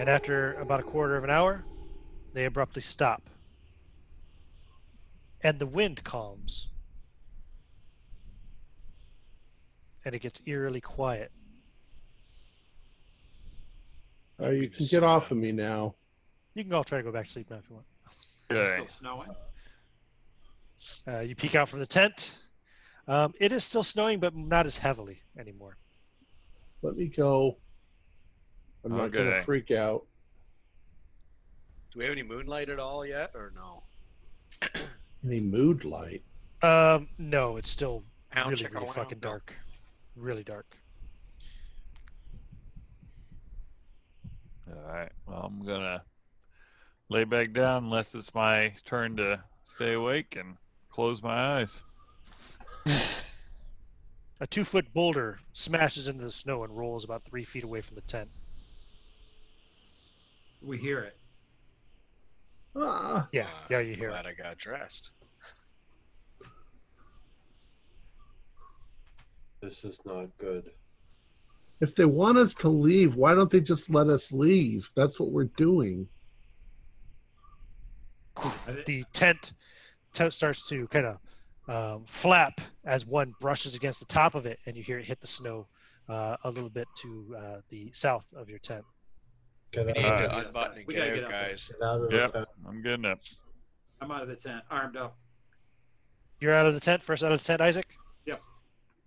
And after about a quarter of an hour, they abruptly stop. And the wind calms. And it gets eerily quiet. Oh, you can get off of me now. You can all try to go back to sleep now if you want. Is it still snowing? Uh, you peek out from the tent. Um, it is still snowing, but not as heavily anymore. Let me go. I'm not going to freak out. Do we have any moonlight at all yet, or no? *clears throat* Any mood light? Um, no, it's still really, check really fucking around? No. dark. Really dark. All right. Well, I'm gonna lay back down unless it's my turn to stay awake and close my eyes. *sighs* A two foot boulder smashes into the snow and rolls about three feet away from the tent. We hear it. Ah, Yeah, yeah, you hear it. Glad I got dressed. This is not good. if they want us to leave, why don't they just let us leave? That's what we're doing. The tent, tent starts to kind of um, flap as one brushes against the top of it, and you hear it hit the snow uh, a little bit to uh, the south of your tent. Get We need Alright. to unbutton and We get out, get guys. get out Yep. I'm getting up. I'm out of the tent, armed up. You're out of the tent, first out of the tent, Isaac? Yep.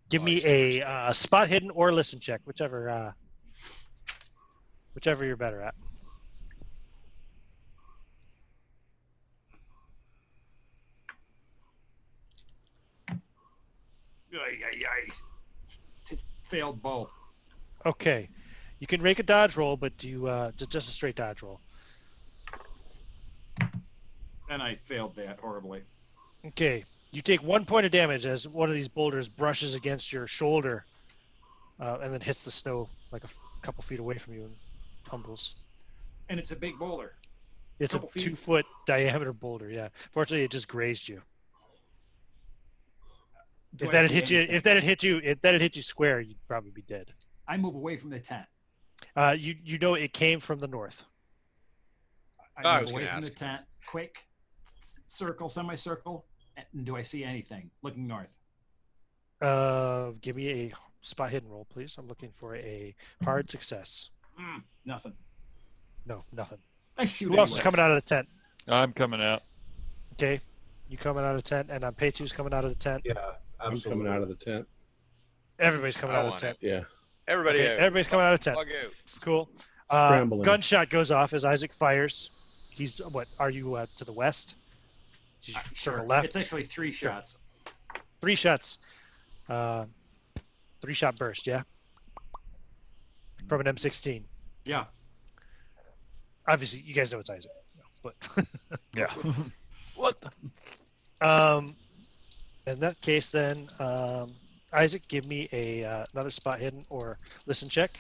Give Oh, me a uh, spot hidden or listen check, whichever uh, whichever you're better at. Ay, ay, ay. T- Failed both. Okay. You can make a dodge roll, but do you uh, just, just a straight dodge roll. And I failed that horribly. Okay. You take one point of damage as one of these boulders brushes against your shoulder uh, and then hits the snow like a f- couple feet away from you and tumbles. And it's a big boulder. It's a feet? two foot diameter boulder, yeah. Fortunately, it just grazed you. Do if I that had hit you, if that had hit you, if that had hit you square, you'd probably be dead. I move away from the tent. Uh, you you know it came from the north. I I move was away gonna from the tent, quick, s- circle, semicircle. And do I see anything looking north? Uh, give me a spot hidden roll, please. I'm looking for a hard success. Mm, nothing. No, nothing. I shoot. Who else is coming out of the tent? I'm coming out. Okay, you coming out of the tent, and um, Pei-Tu's coming out of the tent. Yeah, I'm absolutely. coming out of the tent. Everybody's coming I out of the tent. Yeah. Everybody Okay, out. everybody's coming out of the tent. Plug out. Cool. Uh, Scrambling. gunshot goes off as Isaac fires. He's what? Are you uh, to the west? Did you Uh, circle sure. left. It's actually three Sure. shots. Three shots. Uh, three shot burst. Yeah. From an M16. Yeah. Obviously, you guys know it's Isaac, but *laughs* Yeah. *laughs* what? the- um, in that case, then um, Isaac, give me a uh, another spot hidden or listen check.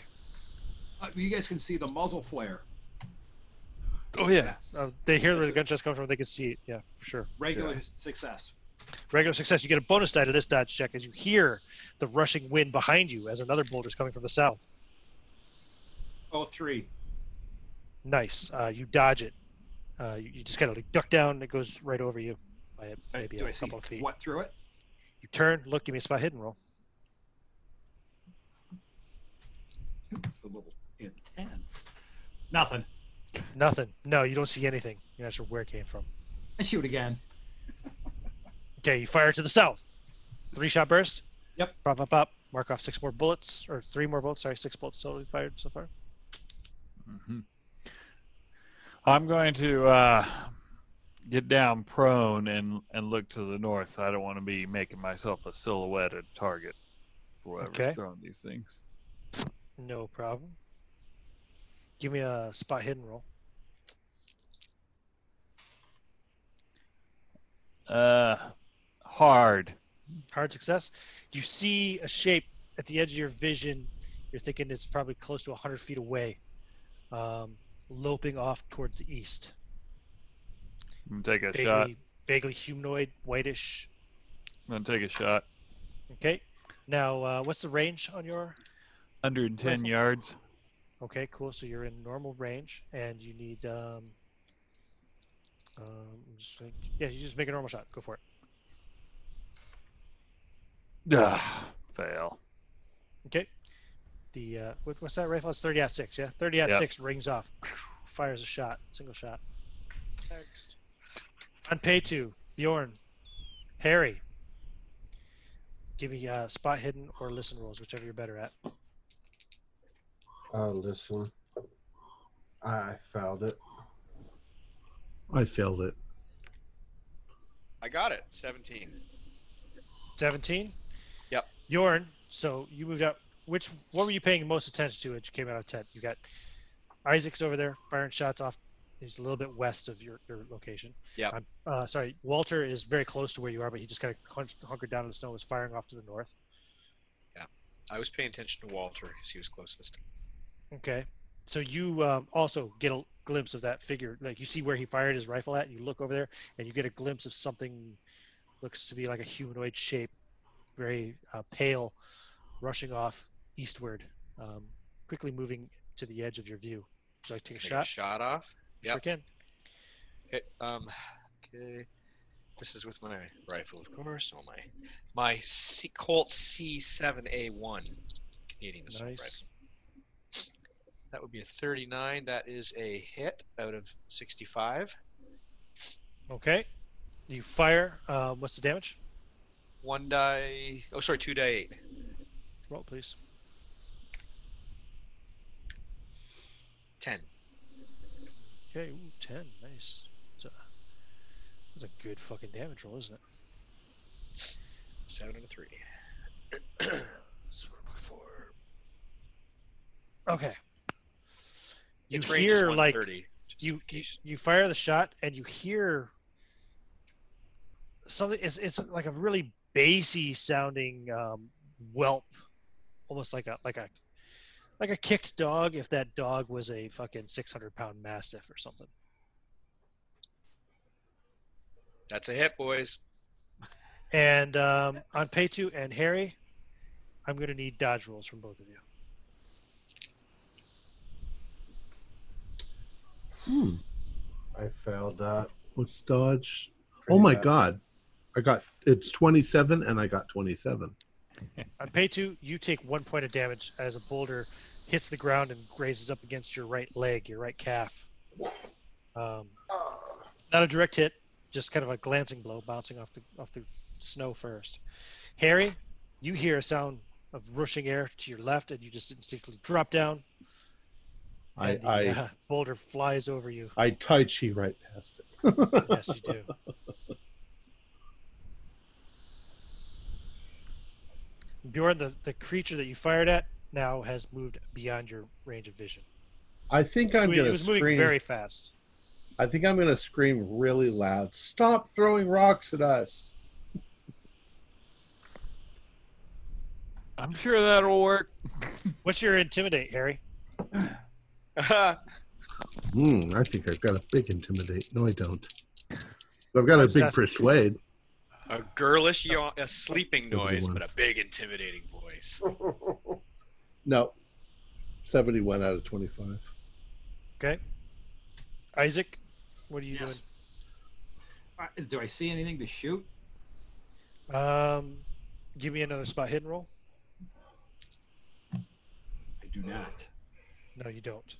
Uh, you guys can see the muzzle flare. Oh yeah. Yes. Uh, they hear where the gunshots come from. They can see it. Yeah, for sure. Regular success. Regular success. You get a bonus die to this dodge check as you hear the rushing wind behind you as another boulder is coming from the south. Oh, three. Nice. Uh, you dodge it. Uh, you, you just kind of like duck down. and It goes right over you by Uh, maybe do a I see couple of feet. what through it? You turn, look, give me a spot hidden roll. It's a little intense. Nothing. Nothing. No, you don't see anything. You're not sure where it came from. I shoot again. Okay, you fire to the south. Three shot burst. Yep. Pop, pop, pop. Mark off six more bullets, or three more bullets. Sorry, six bullets totally fired so far. hmm I'm going to uh, get down prone and and look to the north. I don't want to be making myself a silhouetted target. for whatever's Okay. throwing these things. No problem. Give me a spot hidden roll. Uh, hard. Hard success. You see a shape at the edge of your vision. You're thinking it's probably close to 100 feet away, um, loping off towards the east. I'm gonna take a shot. Vaguely, vaguely humanoid, whitish. I'm gonna take a shot. Okay. Now, uh, what's the range on your? 110 Rifle. yards. Okay, cool. So you're in normal range, and you need. Um, um, just like, yeah, you just make a normal shot. Go for it. Ah, *sighs* fail. Okay. The uh, what, what's that rifle? It's 30 at six. Yeah, 30 at Yep. six rings off. Fires a shot, single shot. Next. Anapetu, Bjorn, Harry. Give me uh, spot hidden or listen rolls, whichever you're better at. Uh, listen. I found it. I failed it. I got it. 17. 17. Yep. Bjorn. So you moved up. Which what were you paying most attention to as you came out of tent? You got Isaac's over there firing shots off. He's a little bit west of your, your location. Yeah. I'm, uh, sorry, Walter is very close to where you are, but he just kind of hunkered down in the snow. Was firing off to the north. Yeah, I was paying attention to Walter because he was closest. Okay. So you um, also get a glimpse of that figure. Like you see where he fired his rifle at, and you look over there, and you get a glimpse of something looks to be like a humanoid shape, very uh, pale, rushing off eastward, um, quickly moving to the edge of your view. Would you like to take a Take shot? a shot off. Sure can. Okay. Um. Okay. This is with my rifle, of course. Oh my, my C- Colt C7A1 Canadian assault rifle. Nice. That would be a 39. That is a hit out of 65. Okay. You fire. Um, what's the damage? One die. Oh, sorry, two die eight. Roll, please. 10. Okay. Ooh, ten. Nice. That's a, that's a good fucking damage roll, isn't it? Seven and a three. *clears throat* So, four. Okay. You Its hear like 130. you, you you fire the shot and you hear something. It's it's like a really bassy sounding um, whelp, almost like a like a like a kicked dog. If that dog was a fucking six hundred pound mastiff or something. That's a hit, boys. And um, Anapetu and Harry, I'm gonna need dodge rolls from both of you. Hmm. I failed that. What's dodge? Pretty Oh my bad. god. I got it's 27 and I got 27. Anapetu, you take one point of damage as a boulder hits the ground and grazes up against your right leg, your right calf. Um, not a direct hit, just kind of a glancing blow, bouncing off the off the snow first. Harry, you hear a sound of rushing air to your left, and you just instinctively drop down. I the, I uh, boulder flies over you. I tai chi right past it. Yes, you do. *laughs* Bjorn, the, the creature that you fired at now has moved beyond your range of vision. I think I'm gonna was moving scream. very fast. I think I'm gonna scream really loud. Stop throwing rocks at us. I'm sure that'll work. What's your intimidate, Harry? *laughs* Hmm, I think I've got a big intimidate. No, I don't. I've got a big That's- persuade. A girlish yawn, a sleeping That's noise, one. but a big intimidating voice. *laughs* No. 71 out of 25. Okay. Isaac, what are you Yes. Uh, do I see anything to shoot? Um, give me another spot hidden roll. I do not. No, you don't.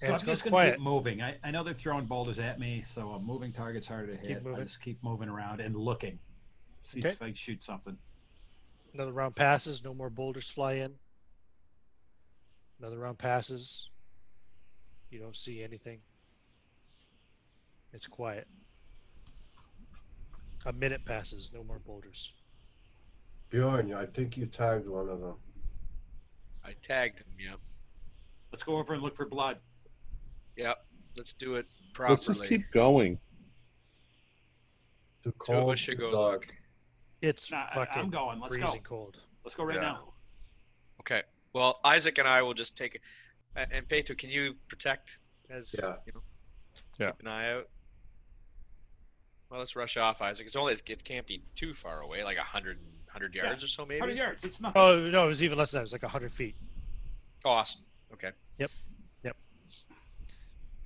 So And I'm just going going to keep moving. I, I know they're throwing boulders at me, so a moving target's harder to hit. I just keep moving around and looking. See Okay. if I can shoot something. Another round passes. No more boulders fly in. Another round passes. You don't see anything. It's quiet. A minute passes. No more boulders. Bjorn, I think you tagged one of them. I tagged him. yeah. Let's go over and look for blood. Yep. Let's do it properly. Let's just keep going. Too Two of cold, us should go dark. look. It's Nah, I- fucking I'm going. Let's go. freezing cold. Let's go right Yeah. now. Okay. Well, Isaac and I will just take it. a- Anapetu, can you protect as Yeah. you know? Yeah. Keep an eye out. Well, let's rush off, Isaac. It's only it can't be too far away, like a hundred hundred Yeah. yards or so, maybe. 100 yards. It's nothing. Oh no, it was even less than that. It was like hundred feet. Awesome. Okay. you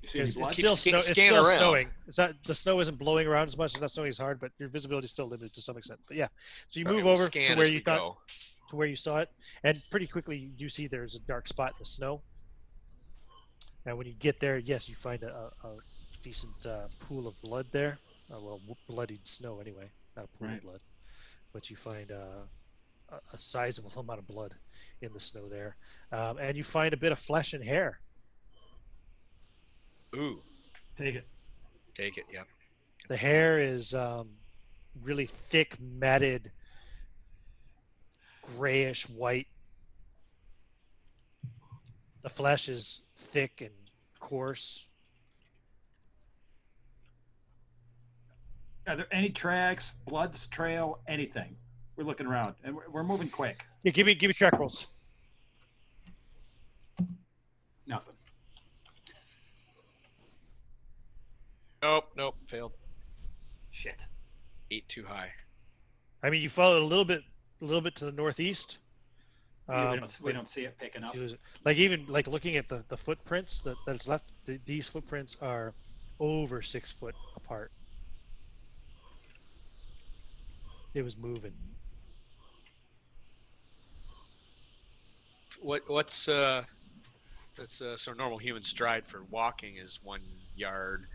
see It's, it's still, sca- snow, it's still snowing. It's not the snow isn't blowing around as much. It's not snowing as hard, but your visibility is still limited to some extent. But yeah, so you Okay, move we'll over to where you we thought go. to where you saw it, and pretty quickly you do see there's a dark spot in the snow. And when you get there, yes, you find a, a, a decent uh, pool of blood there. Uh, well, bloodied snow anyway, not a pool Right. of blood. But you find uh, a, a sizable *laughs* amount of blood in the snow there, um, and you find a bit of flesh and hair. Ooh, Take it. take it. Yep. The hair is um, really thick, matted, grayish white. The flesh is thick and coarse. Are there any tracks, bloods trail, anything? We're looking around, and we're, we're moving quick. Yeah, give me give me track rolls. Nothing. Nope. Nope. Failed. Shit. Eight too high. I mean, you followed a little bit, a little bit to the northeast. Yeah, we, Um, don't, we don't see it picking up. you lose. Like even like looking at the, the footprints that, that's left, th these footprints are over six foot apart. It was moving. What what's uh that's uh so normal human stride for walking is one yard.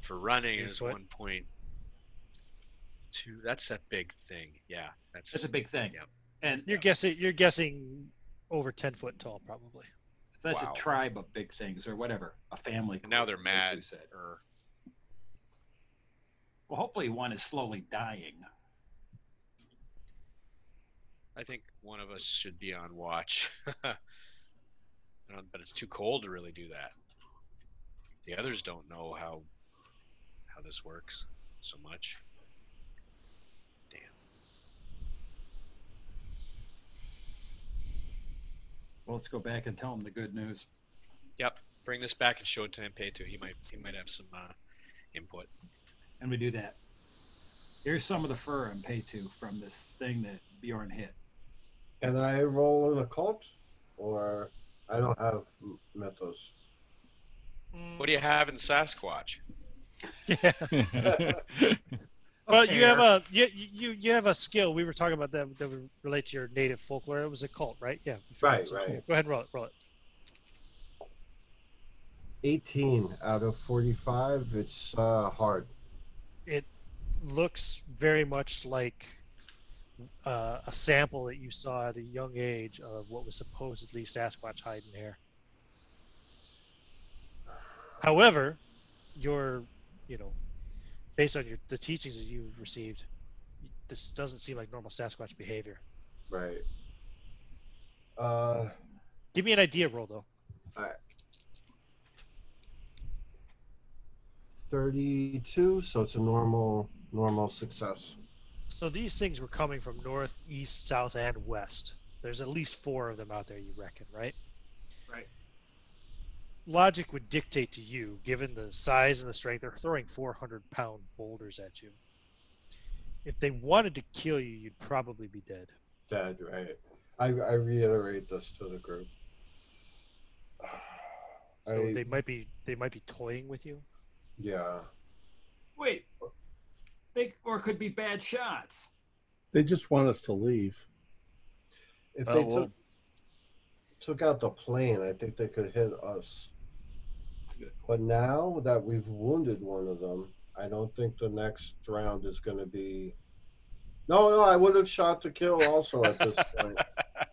For running is one point two. That's a big thing. Yeah, that's That's a big thing. Yep. And You're guessing you're guessing over ten foot tall, probably. that's Wow. a tribe of big things or whatever, a family. And now they're mad. you said. Or Well, hopefully one is slowly dying. I think one of us should be on watch. *laughs* But it's too cold to really do that. The others don't know how how this works so much. Damn. Well, let's go back and tell him the good news. Yep. Bring this back and show it to him, Anapetu. He might he might have some uh, input. And we do that. Here's some of the fur and pay to from this thing that Bjorn hit. Can I roll an occult? Or I don't have m- mythos. What do you have in Sasquatch? Yeah. *laughs* Well, you have a you, you you have a skill. We were talking about that that would relate to your native folklore. It was a cult, right? Yeah. Right, right. cool. Go ahead and roll it. Roll it. 18 out of 45. It's uh, hard. It looks very much like uh, a sample that you saw at a young age of what was supposedly Sasquatch hiding and hair. However, your, you know, based on your the teachings that you've received, this doesn't seem like normal Sasquatch behavior. Right. Uh, Give me an idea roll though. All right. 32, so it's a normal normal success. So these things were coming from north, east, south, and west. There's at least four of them out there, you reckon, right? Right. Logic would dictate to you, given the size and the strength, they're throwing 400 pound boulders at you. If they wanted to kill you, you'd probably be dead. Dead, right? I, I reiterate this to the group. So I, they might be they might be toying with you. yeah. Wait. They or could be bad shots. They just want us to leave. If Oh, they well. took took out the plane, I think they could hit us. That's good. But now that we've wounded one of them, I don't think the next round is going to be. No, no, I would have shot to kill also at this *laughs* point.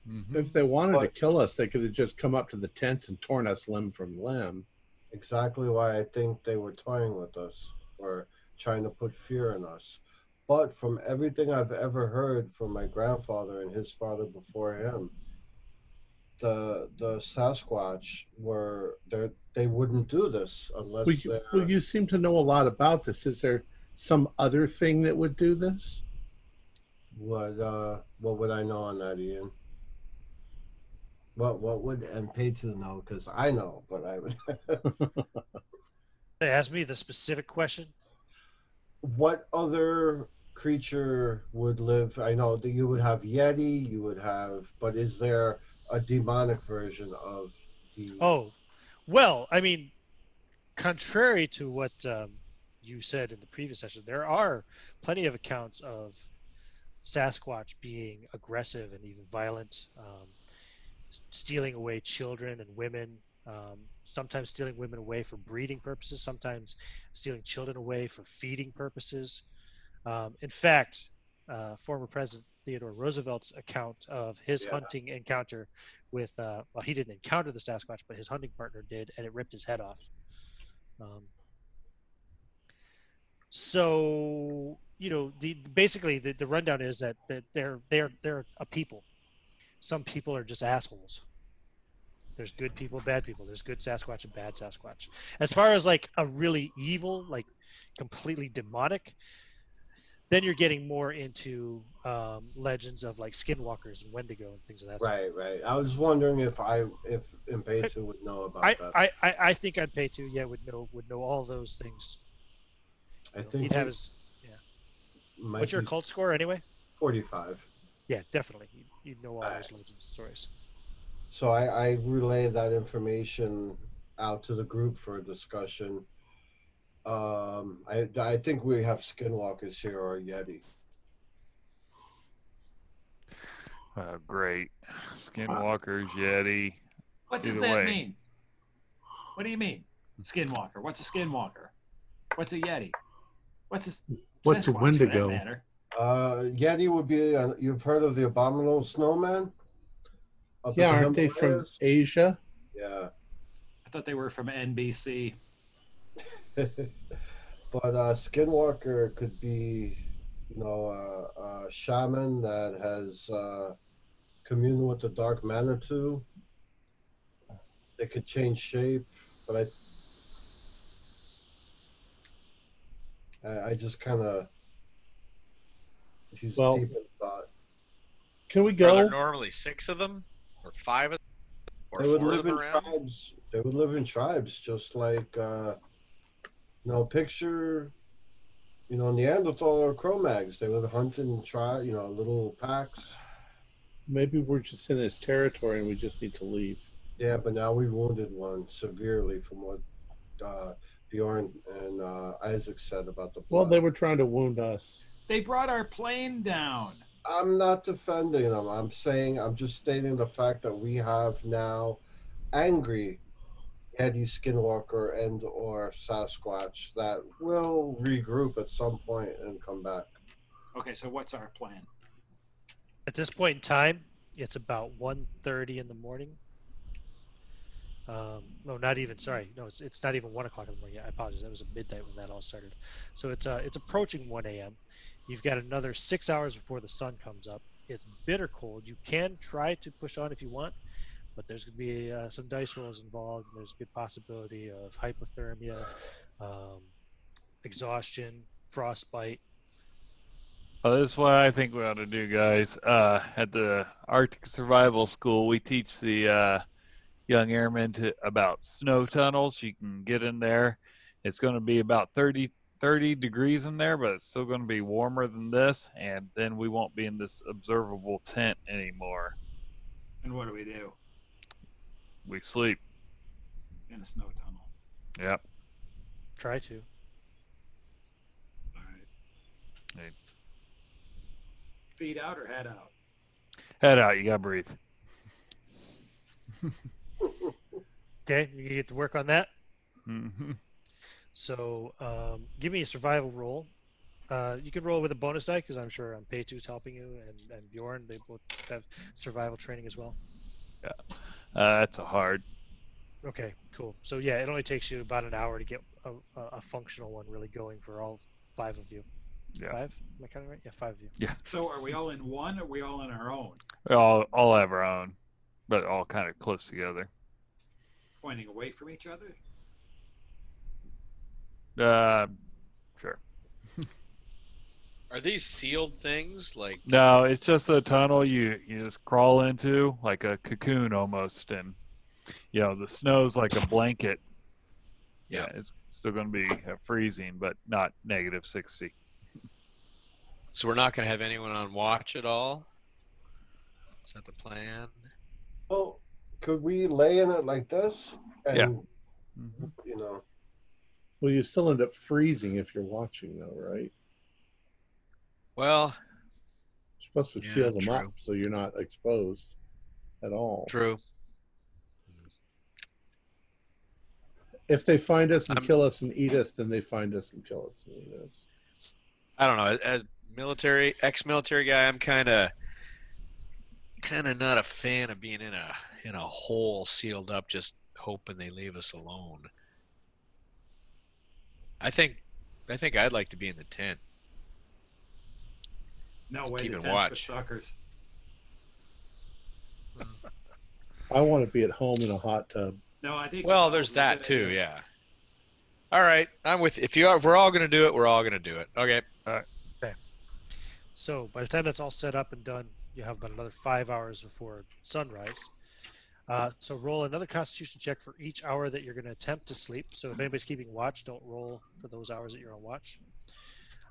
Mhm. If they wanted to kill us, they could have just come up to the tents and torn us limb from limb. Exactly why I think they were toying with us or trying to put fear in us. But from everything I've ever heard from my grandfather and his father before him, the the Sasquatch were they they wouldn't do this unless Well, you, well, you seem to know a lot about this. Is there some other thing that would do this? what uh what would I know on that, Ian? What what would Anapetu know because I know, but I would. They asked me the specific question. what other creature would live? I know that you would have Yeti, you would have, but is there a demonic version of the? Oh, well, I mean, contrary to what um, you said in the previous session, there are plenty of accounts of Sasquatch being aggressive and even violent, um, stealing away children and women, um, sometimes stealing women away for breeding purposes, sometimes stealing children away for feeding purposes. Um, in fact, uh, former President Theodore Roosevelt's account of his Yeah. hunting encounter with, uh, well, he didn't encounter the Sasquatch, but his hunting partner did, and it ripped his head off. Um, so you know, the basically the, the rundown is that, that they're they're they're a people. Some people are just assholes. There's good people, bad people. There's good Sasquatch and bad Sasquatch. As far as like a really evil, like completely demonic, then you're getting more into um, legends of like skinwalkers and Wendigo and things of that. sort. Right, right. I was wondering if I if Anapetu would know about I, that. I, I, I think I'd pay to yeah would know would know all those things. I know, think he'd have his. might What's your cult score anyway? forty-five. Yeah, definitely. You, you know all Alright. those legends and stories. So I, I relay that information out to the group for a discussion. Um, I I think we have skinwalkers here or Yeti. Oh, great. Skinwalkers, Yeti. What does Either that way. mean? What do you mean? Skinwalker. What's a skinwalker? What's a yeti? What's a What's a Sasquatch, for that Wendigo? matter? Uh, Yeti would be. Uh, you've heard of the abominable snowman? Up Yeah, the aren't they from Himalayas? Asia? Yeah. I thought they were from NBC. *laughs* but uh, Skinwalker could be, you know, a, a shaman that has uh, communed with the dark Manitou. They could change shape, but I, I, I just kind of, he's Well, deep in thought. Can we Are there go? normally six of them, or five of or They would four of live them in around? tribes. They would live in tribes, just like, uh, you know, picture, you know, Neanderthal or Cro-Mags. They would hunt and try, you know, little packs. Maybe we're just in his territory and we just need to leave. Yeah, but now we wounded one severely from what uh, Bjorn and uh, Isaac said about the. Well, they were trying to wound us. They brought our plane down. I'm not defending them. I'm saying I'm just stating the fact that we have now angry Yeti Skinwalker and or Sasquatch that will regroup at some point and come back. Okay, so what's our plan? At this point in time, it's about 1.30 in the morning. Um, no, not even. Sorry, no, it's, it's not even one o'clock in the morning. I apologize. That was a midnight when that all started. So it's uh, it's approaching 1 a.m. You've got another six hours before the sun comes up. It's bitter cold. You can try to push on if you want, but there's going to be uh, some dice rolls involved. And there's a good possibility of hypothermia, um, exhaustion, frostbite. Well, this is what I think we ought to do, guys. Uh, at the Arctic Survival School, we teach the uh, young airmen to, about snow tunnels. You can get in there. It's going to be about 30, 30 degrees in there, but it's still going to be warmer than this. And then we won't be in this observable tent anymore. And what do we do We sleep. in a snow tunnel? Yep. Try to. All right. Hey. Feet out or head out? Head out. You got to breathe. Okay, you get to work on that. hmm So um, give me a survival roll. Uh, you can roll with a bonus die because I'm sure um, Paytu's helping you, and, and Bjorn. They both have survival training as well. Uh, that's a hard. Okay, cool. So yeah, it only takes you about an hour to get a, a, a functional one really going for all five of you. Yeah. Five? Am I counting right? Yeah, five of you. Yeah. So are we all in one or are we all on our own? We all all have our own, but all kind of close together. Pointing away from each other? Uh, sure. Are these sealed things? Like No, it's just a tunnel you you just crawl into like a cocoon almost, and you know the snow's like a blanket. Yeah. it's still going to be uh, freezing, but not negative sixty. so we're not gonna have anyone on watch at all? Is that the plan? Well, could we lay in it like this? And, Yeah. you know, Well, you still end up freezing if you're watching, though, right? Well, You're supposed to Yeah, seal them true. up so you're not exposed at all. true. If they find us and I'm- kill us and eat us, then they find us and kill us and eat us. I don't know. As military, ex-military guy, I'm kind of, kind of not a fan of being in a in a hole sealed up, just hoping they leave us alone. I think, I think I'd like to be in the tent. No way. Keep the and tent's for watch. suckers. I want to be at home in a hot tub. No, I think. Well, there's that too. idea. Yeah. All right, I'm with. If you are, if we're all gonna do it, we're all gonna do it. Okay. All right. Okay. So by the time that's all set up and done, you have about another five hours before sunrise. Uh, so roll another Constitution check for each hour that you're going to attempt to sleep. So if anybody's keeping watch, don't roll for those hours that you're on watch.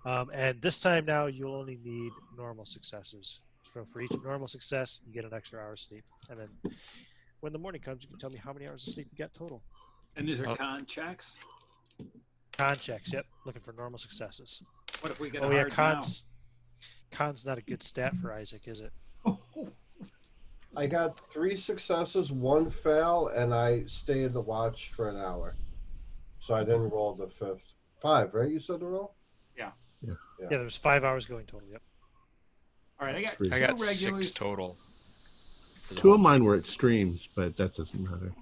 Um, and this time now, you'll only need normal successes. So for each normal success, you get an extra hour of sleep. And then when the morning comes, you can tell me how many hours of sleep you got total. And these are Oh. con checks. Con checks, yep, looking for normal successes. What if we get Oh a yeah, hard cons. Con's not a good stat for Isaac, is it? now? *laughs* I got three successes, one fail, and I stayed the watch for an hour. So I didn't roll the fifth. Five, right? You said the roll? Yeah, there was five hours going total. Yep. All right, I got Three. two I got regulars. six total. Two of mine were extremes, but that doesn't matter.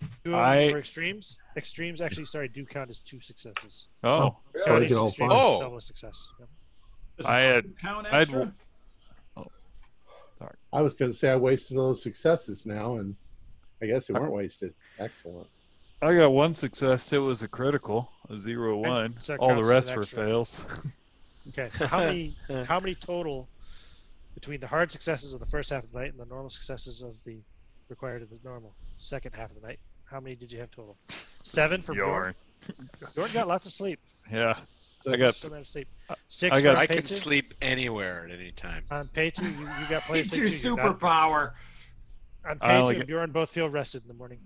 Two of them I- were extremes. Extremes actually, sorry, do count as two successes. Oh, So I Counting get all extremes five. is Oh. double a success. Yep. Does I had- count I had extra? Oh, I was going to say I wasted all those successes now, and I guess they weren't wasted. Excellent. I got one success. It was a critical, a zero Okay, one. so All the rest an were fails. Okay. So *laughs* how many how many total between the hard successes of the first half of the night and the normal successes of the required of the normal second half of the night? How many did you have total? Seven for Bjorn. Yarn. *laughs* Bjorn got lots of sleep. Yeah, I got. So amount of sleep. Six. I got- I can sleep anywhere at any time. On Peitu, you, you got plenty of It's sleep your too. You're superpower. On I only Peitu, Bjorn both feel rested in the morning.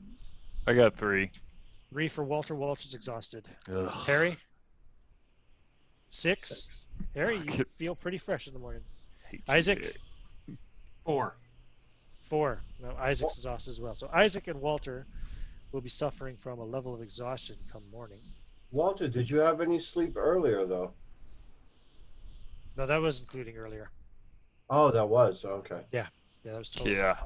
I got three. Three for Walter. Walter's exhausted. Ugh. Harry. Six. Six. Harry, you feel pretty fresh in the morning. Isaac. Four. Four. No, Isaac's exhausted as well. So Isaac and Walter will be suffering from a level of exhaustion come morning. Walter, did you have any sleep earlier, though? No, that was including earlier. Oh, that was. Okay. Yeah, Yeah, that was total. Yeah.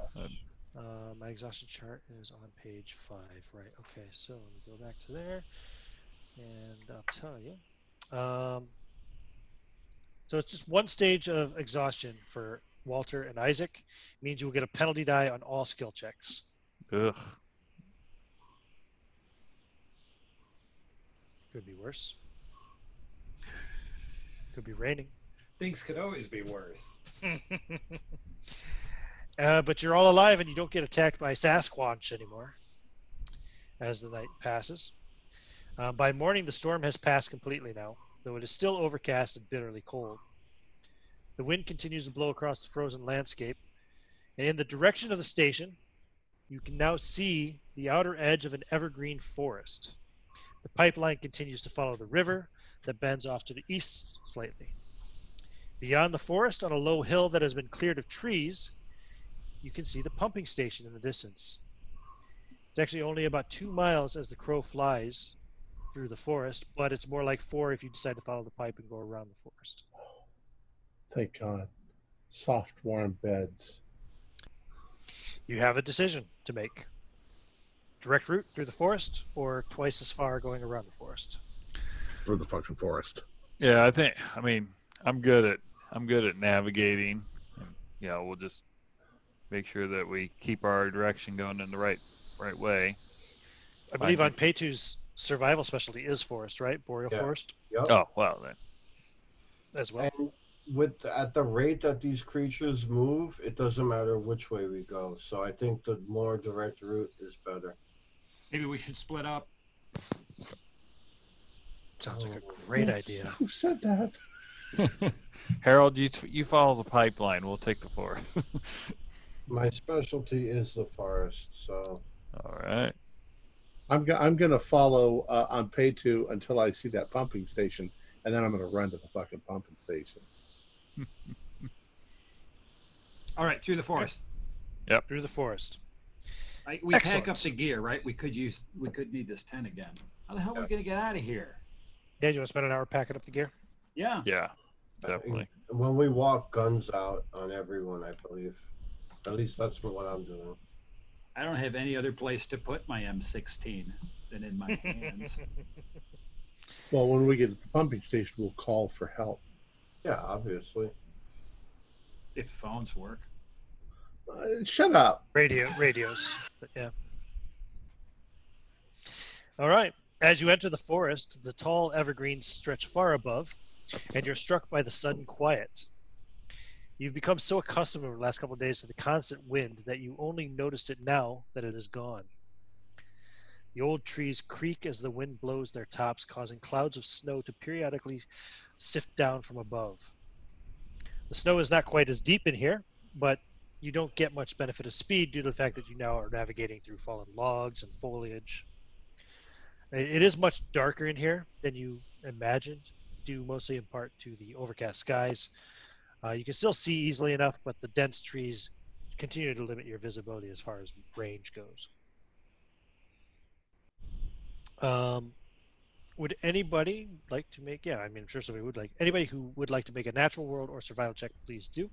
Uh, my exhaustion chart is on page five. Right. Okay. So let me go back to there, and I'll tell you. Um, so it's just one stage of exhaustion for Walter and Isaac. means you will get a penalty die on all skill checks. Ugh. Could be worse. Could be raining. Things could always be worse. *laughs* uh, but you're all alive and you don't get attacked by Sasquatch anymore as the night passes. Uh, by morning, the storm has passed completely now, though it is still overcast and bitterly cold. The wind continues to blow across the frozen landscape, and in the direction of the station, you can now see the outer edge of an evergreen forest. The pipeline continues to follow the river that bends off to the east slightly. Beyond the forest, on a low hill that has been cleared of trees, you can see the pumping station in the distance. It's actually only about two miles as the crow flies through the forest, but it's more like four if you decide to follow the pipe and go around the forest. Thank God. Soft, warm beds. You have a decision to make direct route through the forest or twice as far going around the forest. Or the fucking forest. Yeah, I think. I mean, I'm good at I'm good at navigating. And, yeah, we'll just make sure that we keep our direction going in the right right way. I believe Fine. on Paytu's survival specialty is forest, right? Boreal Yeah. forest Yep. Oh well, then as well. And with at the rate that these creatures move, it doesn't matter which way we go. So I think the more direct route is better. Maybe we should split up. Sounds like a Oh. great Who- idea. *laughs* Who said that? *laughs* Harold, you you follow the pipeline. We'll take the forest. *laughs* My specialty is the forest, so All right. I'm go- I'm gonna follow uh, Anapetu until I see that pumping station, and then I'm gonna run to the fucking pumping station. *laughs* All right, through the forest. Yep. Through the forest. I, we pack up the gear, right? We could use. We could need this tent again. How the hell are we gonna get out of here? Yeah, you want to spend an hour packing up the gear? Yeah. Yeah, definitely. when we walk, guns out on everyone. I believe. At least that's what I'm doing. I don't have any other place to put my M16 than in my hands. *laughs* Well, when we get to the pumping station, we'll call for help. Yeah, obviously. if the phones work. Uh, shut up. Radio radios. But yeah. All right. As you enter the forest, the tall evergreens stretch far above, and you're struck by the sudden quiet. You've become so accustomed over the last couple of days to the constant wind that you only noticed it now that it is gone. The old trees creak as the wind blows their tops, causing clouds of snow to periodically sift down from above. The snow is not quite as deep in here, but you don't get much benefit of speed due to the fact that you now are navigating through fallen logs and foliage. It it is much darker in here than you imagined, due mostly in part to the overcast skies. Uh, you can still see easily enough, but the dense trees continue to limit your visibility as far as range goes. Um, would anybody like to make? Yeah, I mean, I'm sure somebody would like. Anybody who would like to make a natural world or survival check, please do.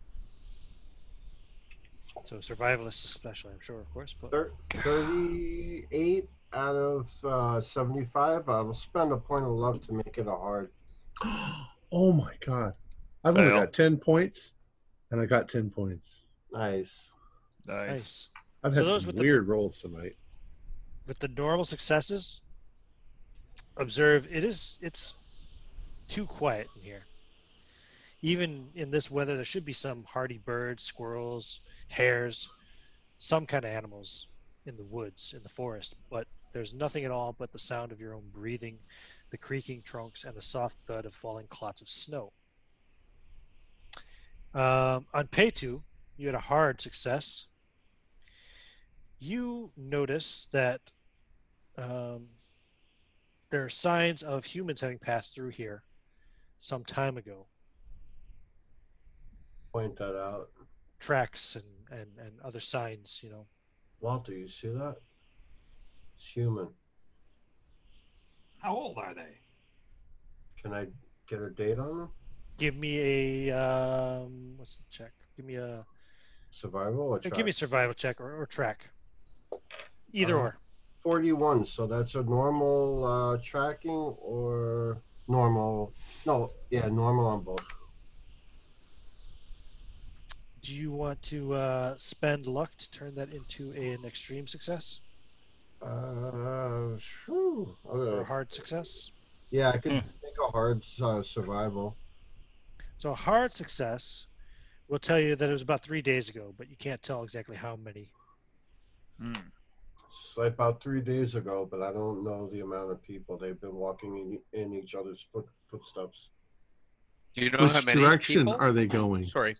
So survivalists, especially, I'm sure, of course. But 38 out of uh, 75. I will spend a point of luck to make it a hard. *gasps* Oh my god. I've only got ten points, and I got ten points. Nice. Nice. nice. I've So had those some with the- weird rolls tonight. With the normal successes, observe it is it's too quiet in here. Even in this weather, there should be some hardy birds, squirrels, hares, some kind of animals in the woods, in the forest, but there's nothing at all but the sound of your own breathing, the creaking trunks, and the soft thud of falling clots of snow. Um, Anapetu, you had a hard success. You notice that um, there are signs of humans having passed through here some time ago. Point that out. Tracks and, and, and other signs, you know. Walter, you see that? It's human. How old are they? Can I get a date on them? Give me a um, what's the check? Give me a Survival or give me a survival check or, or track. Either Uh, or. 41. So that's a normal uh, tracking or normal? No, yeah, normal on both. Do you want to uh, spend luck to turn that into an extreme success Uh, shoo. or a hard success? Yeah, I could Hmm. make a hard uh, survival. So a hard success will tell you that it was about three days ago, but you can't tell exactly how many. Hmm. It's about three days ago, but I don't know the amount of people. They've been walking in, in each other's foot, footsteps. Do you know how Which many direction people? are they going? Sorry.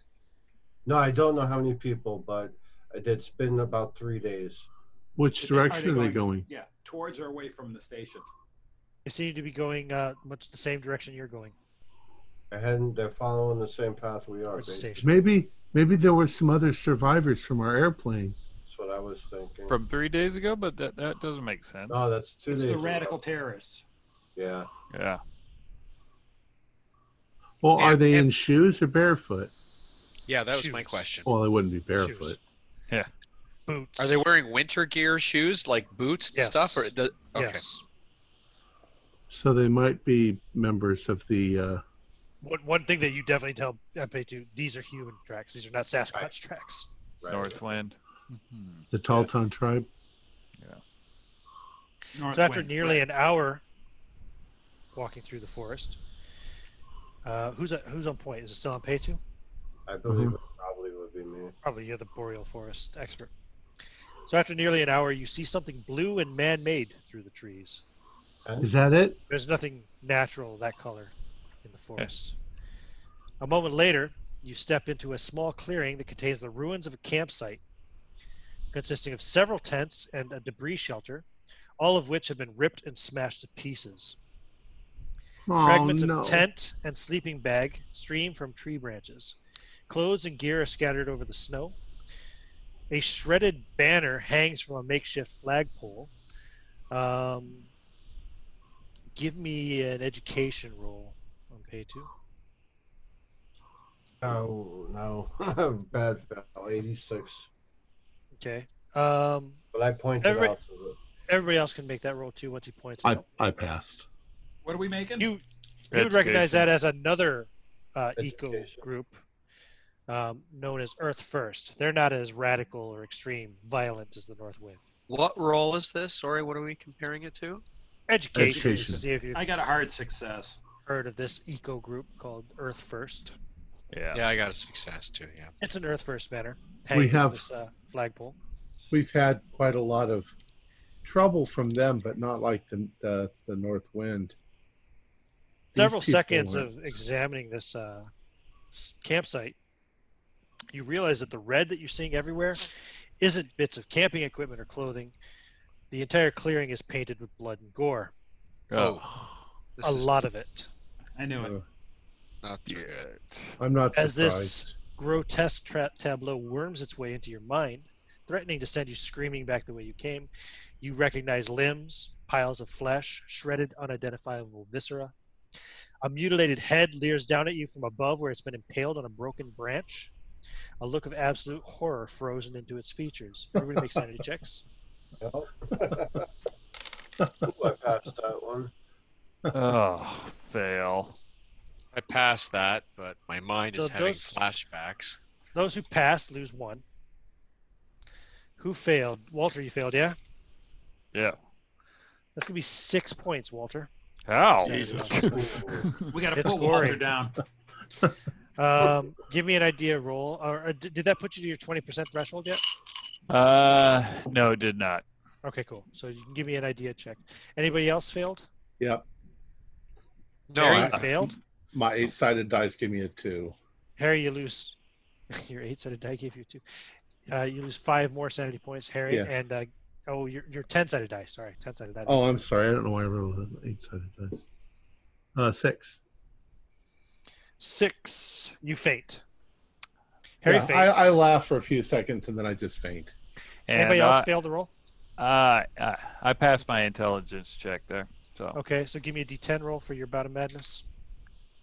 No, I don't know how many people, but it's been about three days. Which Are they direction are they going- going? Yeah, towards or away from the station. They seem to be going uh, much the same direction you're going. They're, they're following the same path we are. Basically. station. Maybe maybe there were some other survivors from our airplane. That's what I was thinking. From three days ago, but that that doesn't make sense. no, that's two It's days. the ago. radical terrorists. Yeah. yeah. Well, are And- they and- in shoes or barefoot? Yeah, that was my Shoes. question. Well, they wouldn't be barefoot. Yeah. Boots. Are they wearing winter gear shoes like boots and Yes. stuff? Or the, okay. Yes. So they might be members of the uh, one, one thing that you definitely tell Anapetu, these are human tracks. These are not Sasquatch tracks. Right. Northwind. Mhm. The Talton tribe. Yeah. North So after wind, nearly right. an hour walking through the forest, uh, who's who's on point? Is it still Anapetu? I believe Mhm. it probably would be me. Probably you're the boreal forest expert. So after nearly an hour, you see something blue and man-made through the trees. Is that it? There's nothing natural that color in the forest. A moment later, you step into a small clearing that contains the ruins of a campsite consisting of several tents and a debris shelter, all of which have been ripped and smashed to pieces. Oh Fragments no. of tent and sleeping bag stream from tree branches. Clothes and gear are scattered over the snow. A shredded banner hangs from a makeshift flagpole. Um, give me an education roll on pay two. Oh no, *laughs* bad fail. 86. Okay. Um, But I pointed Every- out to the. everybody else can make that roll too once he points it I out. I passed. What are we making? You you would recognize that as another uh, eco group um, known as Earth First. They're not as radical or extreme, violent as the North Wind. What role is this? Sorry, what are we comparing it to? Education, Education. to see if you've I got a hard success. Heard of this eco group called Earth First. Yeah. Yeah, I got a success too. Yeah. It's an Earth First banner. We have- this, uh, flagpole. We've had quite a lot of trouble from them, but not like the the, the North Wind. These Several seconds are- of examining this uh, campsite, you realize that the red that you're seeing everywhere isn't bits of camping equipment or clothing. The entire clearing is painted with blood and gore. Oh. This a lot of it. I knew it. Uh, not too Yeah. good. I'm not surprised. As this grotesque tra- tableau worms its way into your mind, threatening to send you screaming back the way you came, you recognize limbs, piles of flesh, shredded, unidentifiable viscera. A mutilated head leers down at you from above where it's been impaled on a broken branch. A look of absolute horror frozen into its features. Everybody make sanity *laughs* checks. *laughs* Ooh, I passed that one. Oh, fail. I passed that, but my mind is So having those- flashbacks. Those who passed lose one. Who failed? Walter, you failed, yeah? Yeah. That's going to be six points, Walter. How? Jesus. *laughs* We got to It's put Walter down. *laughs* Um, give me an idea roll. Or, or did did that put you to your 20% threshold yet? Uh, no, it did not. Okay, cool. So you can give me an idea check. Anybody else failed? Yep. No, Harry, I, you failed. My eight sided dice give me a two. Harry, you lose. *laughs* your eight-sided die gave you two. Uh, you lose five more sanity points, Harry. Yeah. And uh, oh, your your ten-sided die. Sorry, ten-sided die. Oh, I'm sorry. I don't know why I rolled an eight sided dice. Uh, six. Six. You faint. Harry Yeah, faints. I, I laugh for a few seconds and then I just faint. And Anybody else I, failed the roll? uh, I, I passed my intelligence check there. So Okay, so give me a D10 roll for your bout of madness.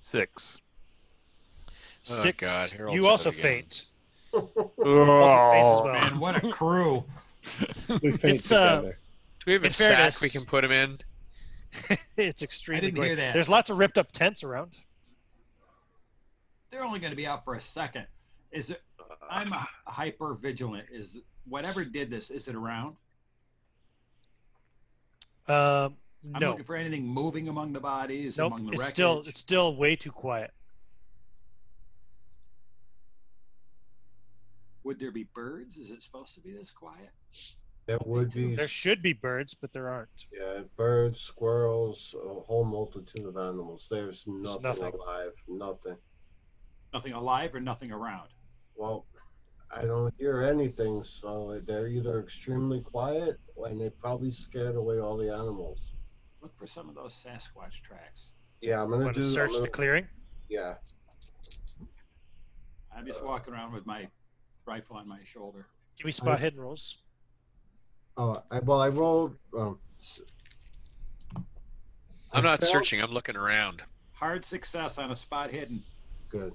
six. Six. God, Harold's you at also again. faint. *laughs* Oh, well. Man, what a crew. We *laughs* faint It's, uh, together. do we have a In sack fairness- we can put him in? *laughs* it's extremely didn't hear quick. that. There's lots of ripped up tents around. They're only going to be out for a second. Is it? I'm hyper vigilant. Is whatever did this? Is it around? Um, I'm no, looking for anything moving among the bodies, nope. among the It's wreckage. still it's still way too quiet. Would there be birds? Is it supposed to be this quiet? There would be There should be birds, but there aren't. yeah, birds, squirrels, a whole multitude of animals. There's nothing, nothing. alive. Nothing. Nothing alive or nothing around? Well, I don't hear anything, so they're either extremely quiet and they probably scared away all the animals. Look for some of those Sasquatch tracks. Yeah, I'm gonna Want do. to search gonna- the clearing? yeah, I'm just walking around with my rifle on my shoulder. Give me spot hidden rolls. Oh, I, well, I rolled. Um, s- I'm I not failed- searching. I'm looking around. Hard success on a spot hidden. Good.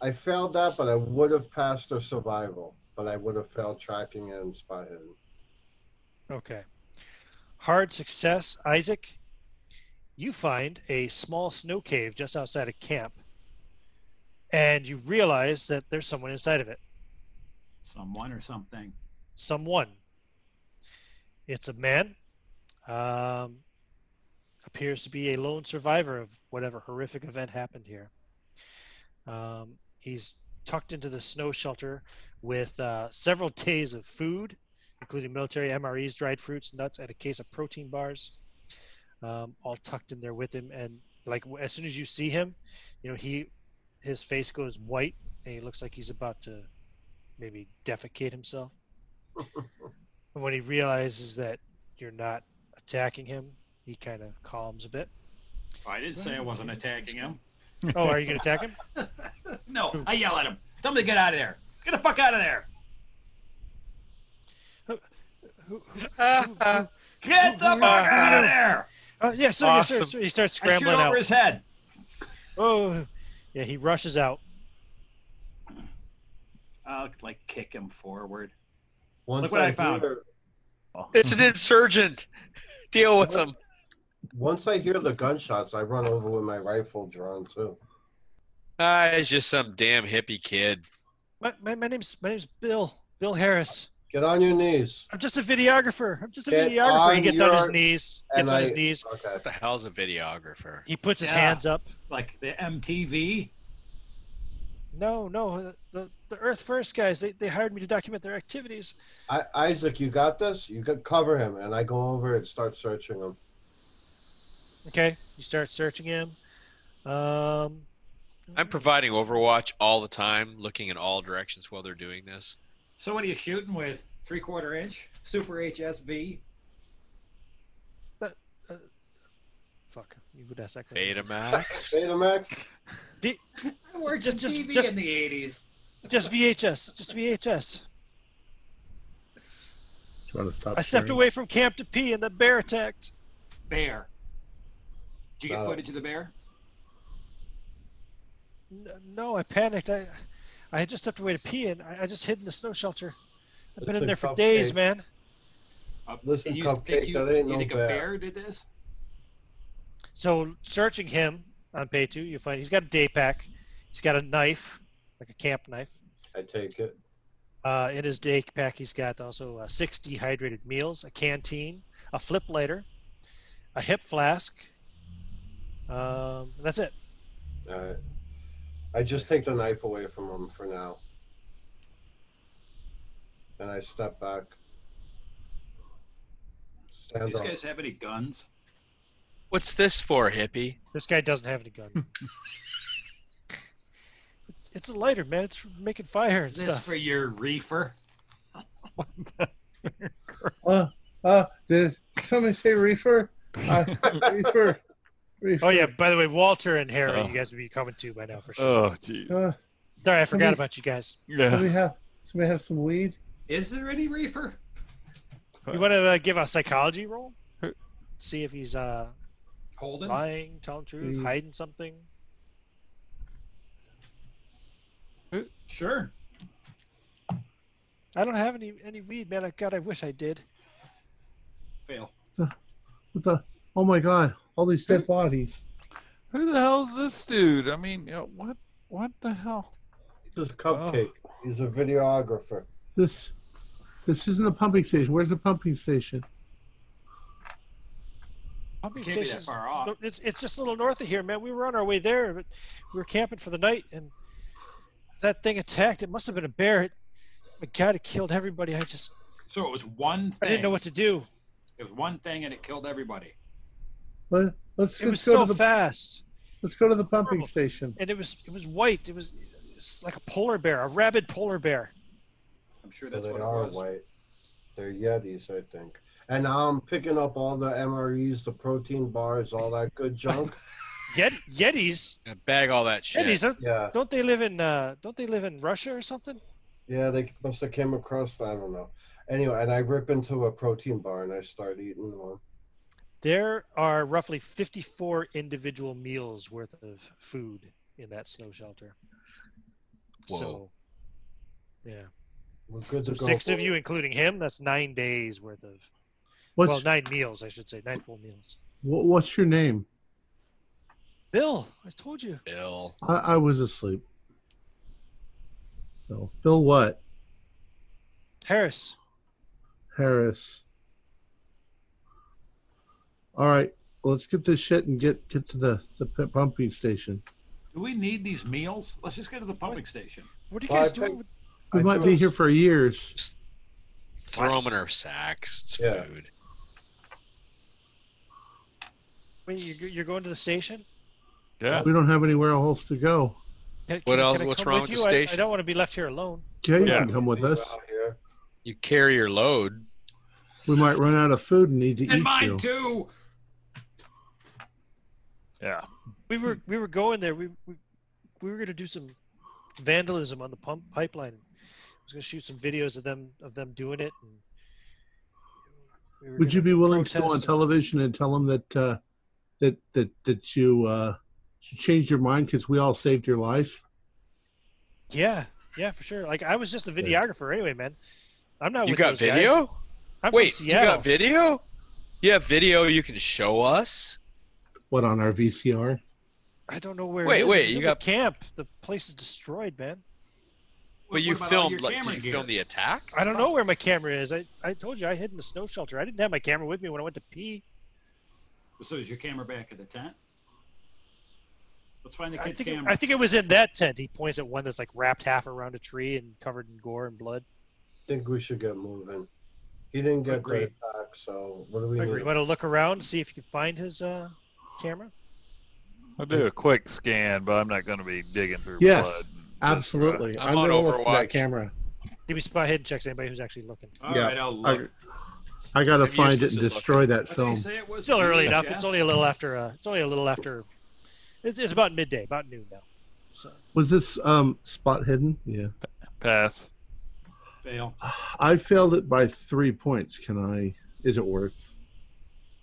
I failed that, but I would have passed a survival. But I would have failed tracking and spot hidden. Okay. Hard success, Isaac. you find a small snow cave just outside of camp, and you realize that there's someone inside of it. Someone or something. Someone. It's a man. Um, appears to be a lone survivor of whatever horrific event happened here. Um, he's tucked into the snow shelter with uh, several days of food, including military MREs, dried fruits, nuts, and a case of protein bars, um, all tucked in there with him. And like as soon as you see him, you know he, his face goes white, and he looks like he's about to maybe defecate himself. *laughs* and when he realizes that you're not attacking him, he kind of calms a bit. Oh, I didn't say I wasn't attacking him. Oh, are you gonna attack him? *laughs* no, I yell at him. Tell him to get out of there. Get the fuck out of there. Who, who, who, *laughs* Get the fuck out of there. uh, yeah, so, Awesome. yeah, so, so he starts I shoot scrambling over out. his head. Oh, yeah, he rushes out. I'll like kick him forward. Once Look what I found. hear, It's an insurgent. *laughs* Deal with them. once I hear the gunshots, I run over with my rifle drawn too. Ah, it's just some damn hippie kid. My, my, my name's my name's Bill. Bill Harris. Get on your knees. I'm just a videographer. I'm just a Get videographer. He on gets on his your- knees. and Gets on his knees. Okay. What the hell's a videographer? He puts his Yeah. hands up. Like the MTV. No, no, the, the Earth First guys. They, they hired me to document their activities. I, Isaac, you got this. You could cover him, and I go over and start searching him. Okay, you start searching him. Um, I'm providing Overwatch all the time, looking in all directions while they're doing this. So what are you shooting with? Three quarter inch Super HSV. But uh, fuck. You would ask that question. Betamax. *laughs* Betamax. *laughs* I worked Just- just- TV just- in the eighties. Just VHS. Just VHS. Do you want to stop? I stepped sharing? away from camp to pee, and the bear attacked. Bear. Did you get Oh. footage of the bear? N- No, I panicked. I, I had just stepped away to pee, and I, I just hid in the snow shelter. I've been It's in there for cupcake. days, man. Uh, Listen, you Cupcake, think, you, that ain't you no think a bear. bear did this? So searching him Anapetu, you find he's got a day pack. He's got a knife, like a camp knife. I take it. Uh, in his day pack, he's got also uh, six dehydrated meals, a canteen, a flip lighter, a hip flask. Um, that's it. All right. I just take the knife away from him for now. And I step back. Stand These up. guys have any guns? What's this for, hippie? This guy doesn't have any gun. it's, *laughs* it's a lighter, man. It's for making fire and Is this stuff. for your reefer? *laughs* Uh, uh, did somebody say reefer? Uh, *laughs* reefer. Reefer. Oh yeah. By the way, Walter and Harry, Oh. you guys would be coming too by now for sure. Oh, gee. Uh, Sorry, I forgot somebody- about you guys. Yeah. somebody have somebody have some weed? Is there any reefer? You want to uh, give a psychology roll? See if he's uh, Holden? lying, telling truth, Mm. hiding something. Sure. I don't have any any weed, man. I God, I wish I did. Fail. What the? Oh my God! All these dead bodies. Who the hell's this dude? I mean, you know, what? What the hell? This is Cupcake. Oh. He's a videographer. This, this isn't a pumping station. Where's the pumping station? Pumping Can't be that station's- far off. It's it's just a little north of here, man. We were on our way there, but we were camping for the night, and that thing attacked. It must have been a bear. It, my God, it killed everybody. I just So it was one thing. I didn't know what to do. It was one thing and it killed everybody. Let, let's It let's was go so to the fast, let's go to the pumping horrible. station. and it was it was white. It was, it was like a polar bear, a rabid polar bear. I'm sure So that's they what it are was. white. They're Yetis, I think. And now I'm picking up all the MREs, the protein bars, all that good junk. *laughs* Yet Yetis, Yeah, Bag all that shit. Yetis, don't, yeah, don't they live in uh, don't they live in Russia or something? yeah, they must have came across. I don't know. Anyway, and I rip into a protein bar and I start eating one. There are roughly 54 individual meals worth of food in that snow shelter. Whoa. So, yeah. We're good So to go. six of for- you, including him, that's nine days worth of. What's well, nine meals, I should say, nine full meals. wha- what's your name? Bill, I told you. Bill. I, I was asleep. Bill. Bill what? Harris. Harris. All right, let's get this shit and get get to the the pumping station. Do we need these meals? Let's just get to the pumping station. What are you Well, I guys doing? think- with- We I might be chose- here for years. Throw them in our sacks. It's Yeah. food. Wait, you're, you're going to the station? Yeah. We don't have anywhere else to go. Can, What can- else- can I what's come wrong with with you? the I- I, station? don't want to be left here alone. Jay, you Yeah. can come with us. out here. You carry your load. We might run out of food and need to eat And mine you. too. Yeah. We were we were going there. We we, we were going to do some vandalism on the pump pipeline. I was going to shoot some videos of them of them doing it. And we Would you be willing to go on television and tell them that uh, that that that you uh, you changed your mind because we all saved your life? Yeah, yeah, for sure. Like I was just a videographer anyway, man. I'm not. You with got those guys. video? I'm Wait, from you got video? You have video you can show us? What on our VCR? I don't know where. Wait, it is. wait, It's you got- the camp. The place is destroyed, man. But you What about all filmed like did you gear? film the attack? I don't know where my camera is. I, I told you I hid in the snow shelter. I didn't have my camera with me when I went to pee. So is your camera back at the tent? Let's find the I kid's think it, camera. I think it was in that tent. He points at one that's like wrapped half around a tree and covered in gore and blood. I think we should get moving. He didn't get Agreed. the attack, so what do we I need? agree. Want to look around, see if you can find his uh, camera? I'll do a quick scan, but I'm not going to be digging through Yes, blood. Absolutely. I'm I'm, on gonna look for that Overwatch. camera. Give me spot hidden checks. Anybody who's actually looking. All yeah, right, I'll look. I gotta find it and destroy looking. that film. he it was? Still early enough. VHS? It's only a little after. Uh, it's only a little after. It's, it's about midday, about noon now. So Was this um spot hidden? Yeah. Pass. Fail. I failed it by three points. Can I? Is it worth?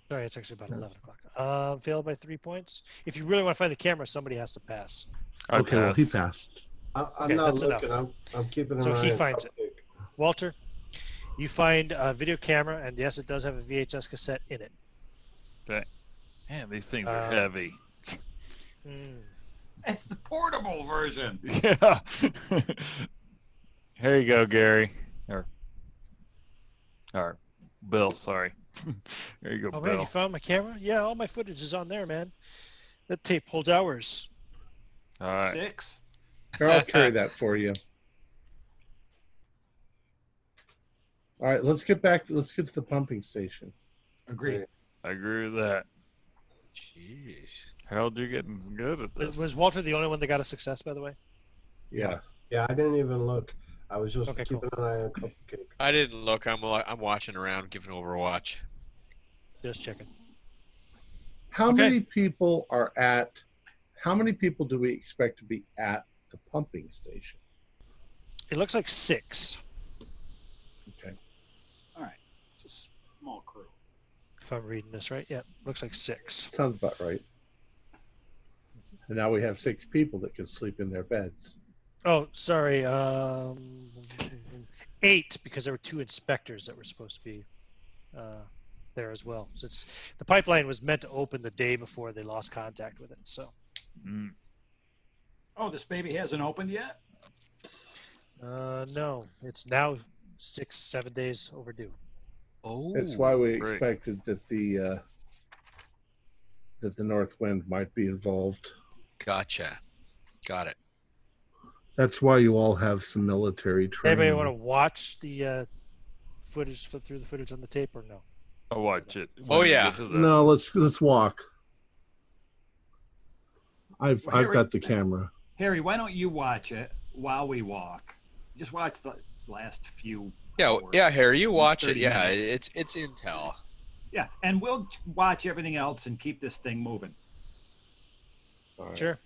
Sorry, it's actually about Yes. eleven o'clock. Uh, failed by three points. If you really want to find the camera, somebody has to pass. I okay, well he passed. I, I'm Okay, not that's looking. I'm, I'm keeping an So eye So he finds it. Cupcake. Walter, you find a video camera, and yes, it does have a VHS cassette in it. Okay. Man, these things are Uh, heavy. Hmm. It's the portable version. *laughs* Yeah. Here you go, Gary. Or, or Bill, sorry. *laughs* there you go, Oh man, you found my camera? Yeah, all my footage is on there, man. That tape holds hours. All right. Six. Here, I'll carry *laughs* that for you. All right, let's get back. let's get to the pumping station. Agreed. I agree with that. Jeez. Harold, you're getting good at this. Was Walter the only one that got a success, by the way? Yeah. Yeah, I didn't even look. I was just Okay, keeping an eye on Cupcake. I didn't look. I'm I'm watching around, giving Overwatch. Just checking. How Okay. many people are at? How many people do we expect to be at the pumping station? It looks like six, Okay. All right. It's a small crew. if I'm reading this right. Yeah, looks like six. Sounds about right. And now we have six people that can sleep in their beds. Oh, sorry. Um, eight because there were two inspectors that were supposed to be uh, there as well. So it's the pipeline was meant to open the day before they lost contact with it. So Mm. Oh, this baby hasn't opened yet? uh, no, it's now six, seven days overdue. Oh. That's why we great. expected that the uh, that the north wind might be involved. Gotcha. Got it. That's why you all have some military training. Anybody want to watch the uh, footage, flip through the footage on the tape, or no? I'll watch it. Oh, when yeah. the- No, let's let's walk. I've Well, I've here got the camera. Harry, why don't you watch it while we walk? Just watch the last few. Yeah, hours. yeah, Harry, you watch it. Yeah, minutes. it's it's intel. Yeah, and we'll watch everything else and keep this thing moving. All right. Sure.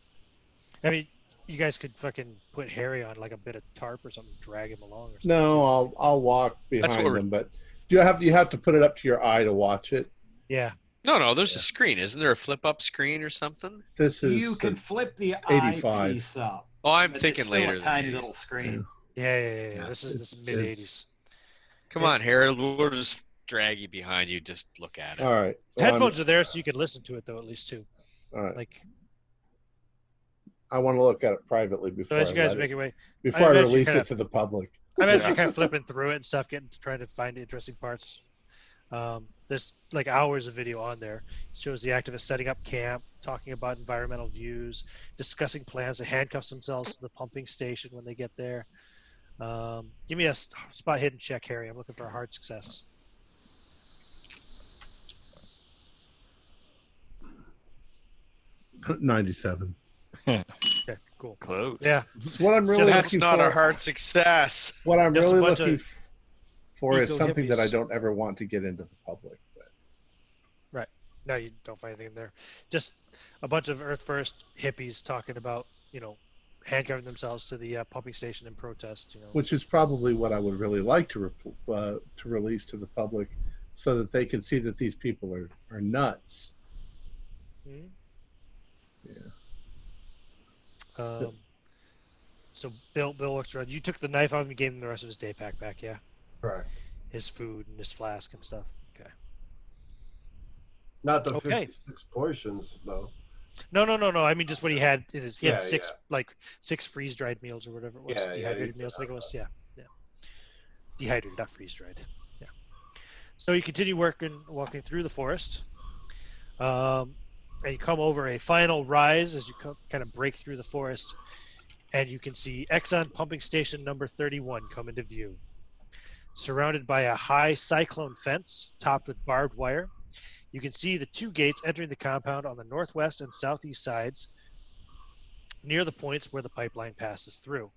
I mean, you guys could fucking put Harry on like a bit of tarp or something, drag him along or something. No, I'll I'll walk That's behind what we're- them, but do you have you have to put it up to your eye to watch it. Yeah. No, no, there's Yeah. a screen. Isn't there a flip up screen or something? This is You can flip the 85. eyepiece up. Oh, I'm but it's thinking still later. A than tiny these. little screen. Yeah, yeah, yeah. yeah. Yeah. This is this It's- mid '80s. Come on, Harold. We'll just drag you behind you. Just look at it. all right. Well, I'm- Headphones are there so you can listen to it though, at least too. all right. Like, I want to look at it privately before. So as I, you guys make it- your way, before I, you release it to the public. I imagine Yeah. you're *laughs* kind of flipping through it and stuff, getting trying to find interesting parts. Um, there's like hours of video on there. It shows the activists setting up camp, talking about environmental views, discussing plans to handcuff themselves to the pumping station when they get there. Um, give me a spot hidden check, Harry. I'm looking for a hard success. *laughs* Ninety-seven. Okay, cool. Close. Yeah, So what I'm really That's looking not for, a hard success. What I'm Just really looking for is eco something that I don't ever want to get into the public. But no, you don't find anything in there. Just a bunch of Earth First hippies talking about, you know, handcuffing themselves to the uh, pumping station in protest. You know, which is probably what I would really like to rep- uh, to release to the public, so that they can see that these people are are nuts. Mhm. Yeah. Um, so Bill, Bill looks around. You took the knife off him. You gave him the rest of his day pack back. Yeah, Correct. his food and his flask and stuff. Okay. Not the Okay. 56 portions, though. No, no, no, no. I mean just what he had in his. He had six yeah. like six freeze dried meals or whatever it was. Yeah, yeah, dehydrated meals. Think it was. Yeah, yeah. Dehydrated, not freeze dried. Yeah. So you continue working, walking through the forest. Um, and you come over a final rise as you co- kind of break through the forest, and you can see Exxon pumping station number 31 come into view. Surrounded by a high cyclone fence topped with barbed wire, you can see the two gates entering the compound on the northwest and southeast sides near the points where the pipeline passes through.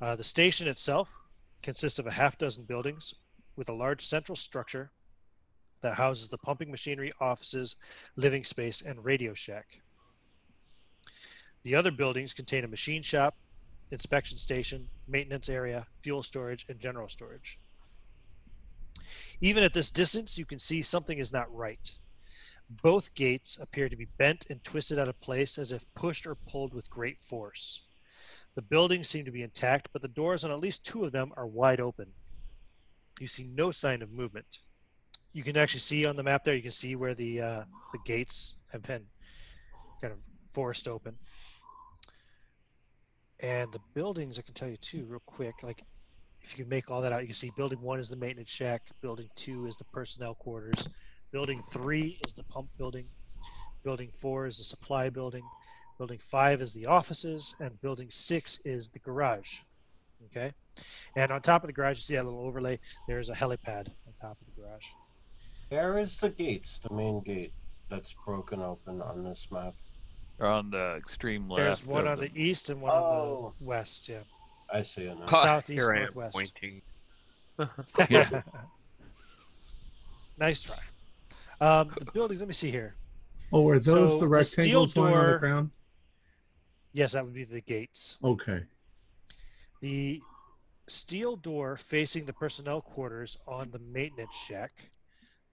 Uh, the station itself consists of a half dozen buildings with a large central structure that houses the pumping machinery, offices, living space, and radio shack. The other buildings contain a machine shop, inspection station, maintenance area, fuel storage, and general storage. Even at this distance, you can see something is not right. Both gates appear to be bent and twisted out of place as if pushed or pulled with great force. The buildings seem to be intact, but the doors on at least two of them are wide open. You see no sign of movement. You can actually see on the map there, you can see where the uh, the gates have been kind of forced open. And the buildings, I can tell you too, real quick, like if you can make all that out, you can see building one is the maintenance shack, building two is the personnel quarters, building three is the pump building, building four is the supply building, building five is the offices, and building six is the garage. Okay, and on top of the garage, you see that little overlay. There is a helipad on top of the garage. Where is the gates, the main gate that's broken open on this map? Or on the extreme left. There's one on the them. east and one Oh. on the west. Yeah. I see it now. *laughs* Southeast, *laughs* here I am northwest. pointing. Yeah. *laughs* nice try. Um, the buildings. Let me see here. Oh, are those So the the steel rectangles on the ground? Yes, that would be the gates. Okay. The steel door facing the personnel quarters on the maintenance shack.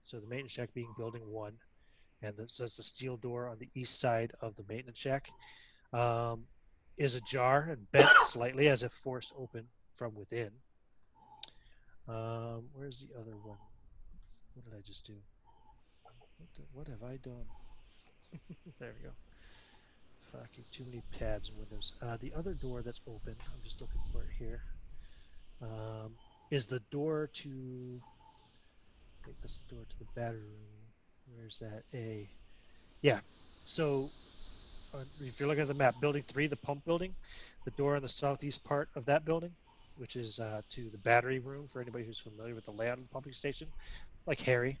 So the maintenance shack being building one, and the, so it's the steel door on the east side of the maintenance shack. Um, is ajar and bent *coughs* slightly as if forced open from within. Um, where's the other one? What did I just do? What, the, what have I done? *laughs* there we go. Fucking too many tabs in Windows. Uh, the other door that's open, I'm just looking for it here, um, is the door to. I think that's the door to the battery room. Where's that? A. Yeah. So, uh, if you're looking at the map, building three, the pump building, the door on the southeast part of that building, which is uh, to the battery room for anybody who's familiar with the layout of the pumping station, like Harry.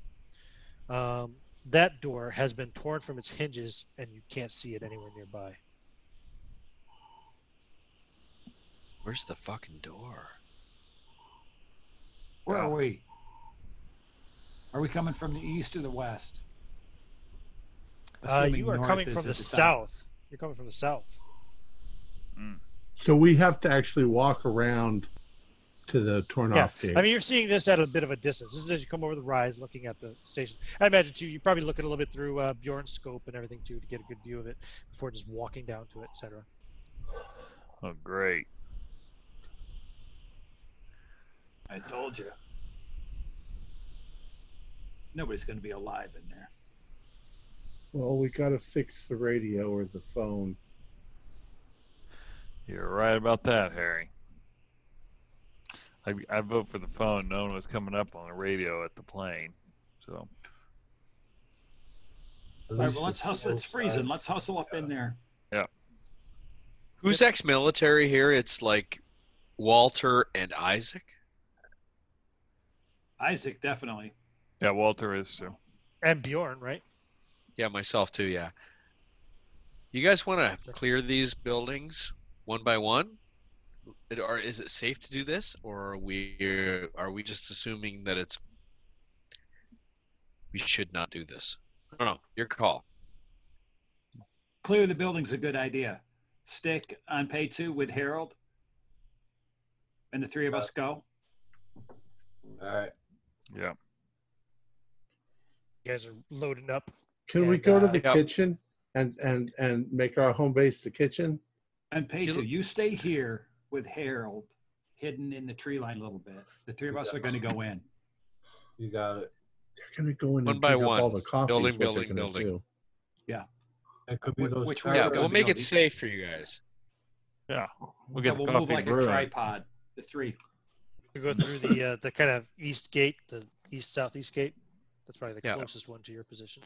Um, that door has been torn from its hinges and you can't see it anywhere nearby. Where's the fucking door? Where are we? Are we coming from the east or the west? Uh, you are coming from at the top. south. You're coming from the south. So we have to actually walk around to the torn Yeah, off gate. I mean, you're seeing this at a bit of a distance. This is as you come over the rise, looking at the station. I imagine too, you're probably looking a little bit through uh, Bjorn's scope and everything too to get a good view of it before just walking down to it, etc. Oh, great. I told you. Nobody's going to be alive in there. well, we got to fix the radio or the phone. You're right about that, Harry. I, I vote for the phone. No one was coming up on the radio at the plane. So All right, well, let's hustle. It's freezing. Let's hustle up in there. Yeah. Who's ex-military here? It's like Walter and Isaac. Isaac, definitely. Yeah, Walter is too. And Bjorn, right? Yeah, myself too. Yeah. You guys want to clear these buildings one by one? It- Or is it safe to do this, or are we are we just assuming that it's we should not do this? I don't know. Your call. Clear the building's a good idea. Stick Anapetu with Harold, and the three of us go. All right. Yeah. You guys are loading up. Can we And, go to uh, the Yep. kitchen and and and make our home base the kitchen? And pay You you stay here with Harold, hidden in the tree line a little bit. The three of us are going to go in. You got it. They're gonna go in One and by pick up all the coffee. Building, is what they're building, building. do. It could be Wh- those. which Yeah, we we'll make to it safe for you guys. Yeah. We'll Yeah, get we'll the move coffee like a tripod. The three. We go through the uh, the kind of east gate, the east southeast gate. That's probably the Yeah. closest one to your position,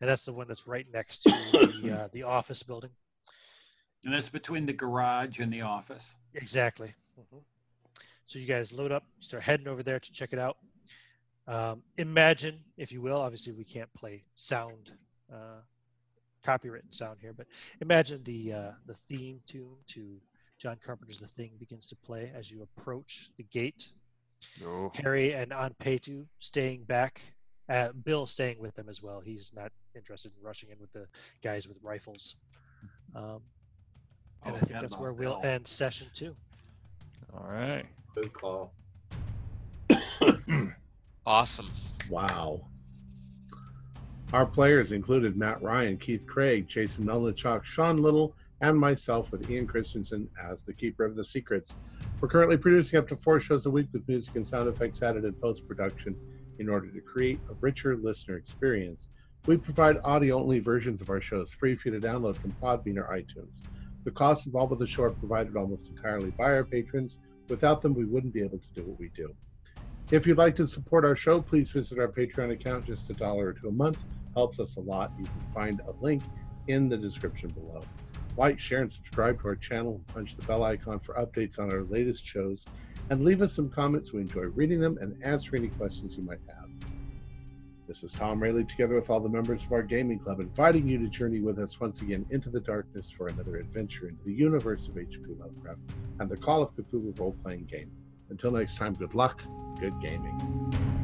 and that's the one that's right next to the *coughs* uh, the office building. And that's between the garage and the office. Exactly. Mhm. So you guys load up, start heading over there to check it out. Um, imagine, if you will, obviously we can't play sound, uh, copywritten sound here, but imagine the uh, the theme tune to John Carpenter's The Thing begins to play as you approach the gate. Oh, Harry and Anapetu staying back. Uh, Bill staying with them as well. He's not interested in rushing in with the guys with rifles. Um, and Oh, I think that's where we'll Bill. end session two. all right. Good call. *coughs* Awesome. Wow. Our players included Matt Ryan, Keith Craig, Jason Melnichuk, Sean Little, and myself with Ian Christensen as the keeper of the secrets. We're currently producing up to four shows a week with music and sound effects added in post production in order to create a richer listener experience. We provide audio only versions of our shows free for you to download from Podbean or iTunes. The costs involved with the show are provided almost entirely by our patrons. Without them, we wouldn't be able to do what we do. If you'd like to support our show, please visit our Patreon account. Just a dollar or two a month helps us a lot. You can find a link in the description below. Like, share, and subscribe to our channel. Punch the bell icon for updates on our latest shows. And leave us some comments. We enjoy reading them and answering any questions you might have. This is Tom Rayleigh, together with all the members of our gaming club, inviting you to journey with us once again into the darkness for another adventure into the universe of H.P. Lovecraft and the Call of Cthulhu role playing game. Until next time, good luck, good gaming.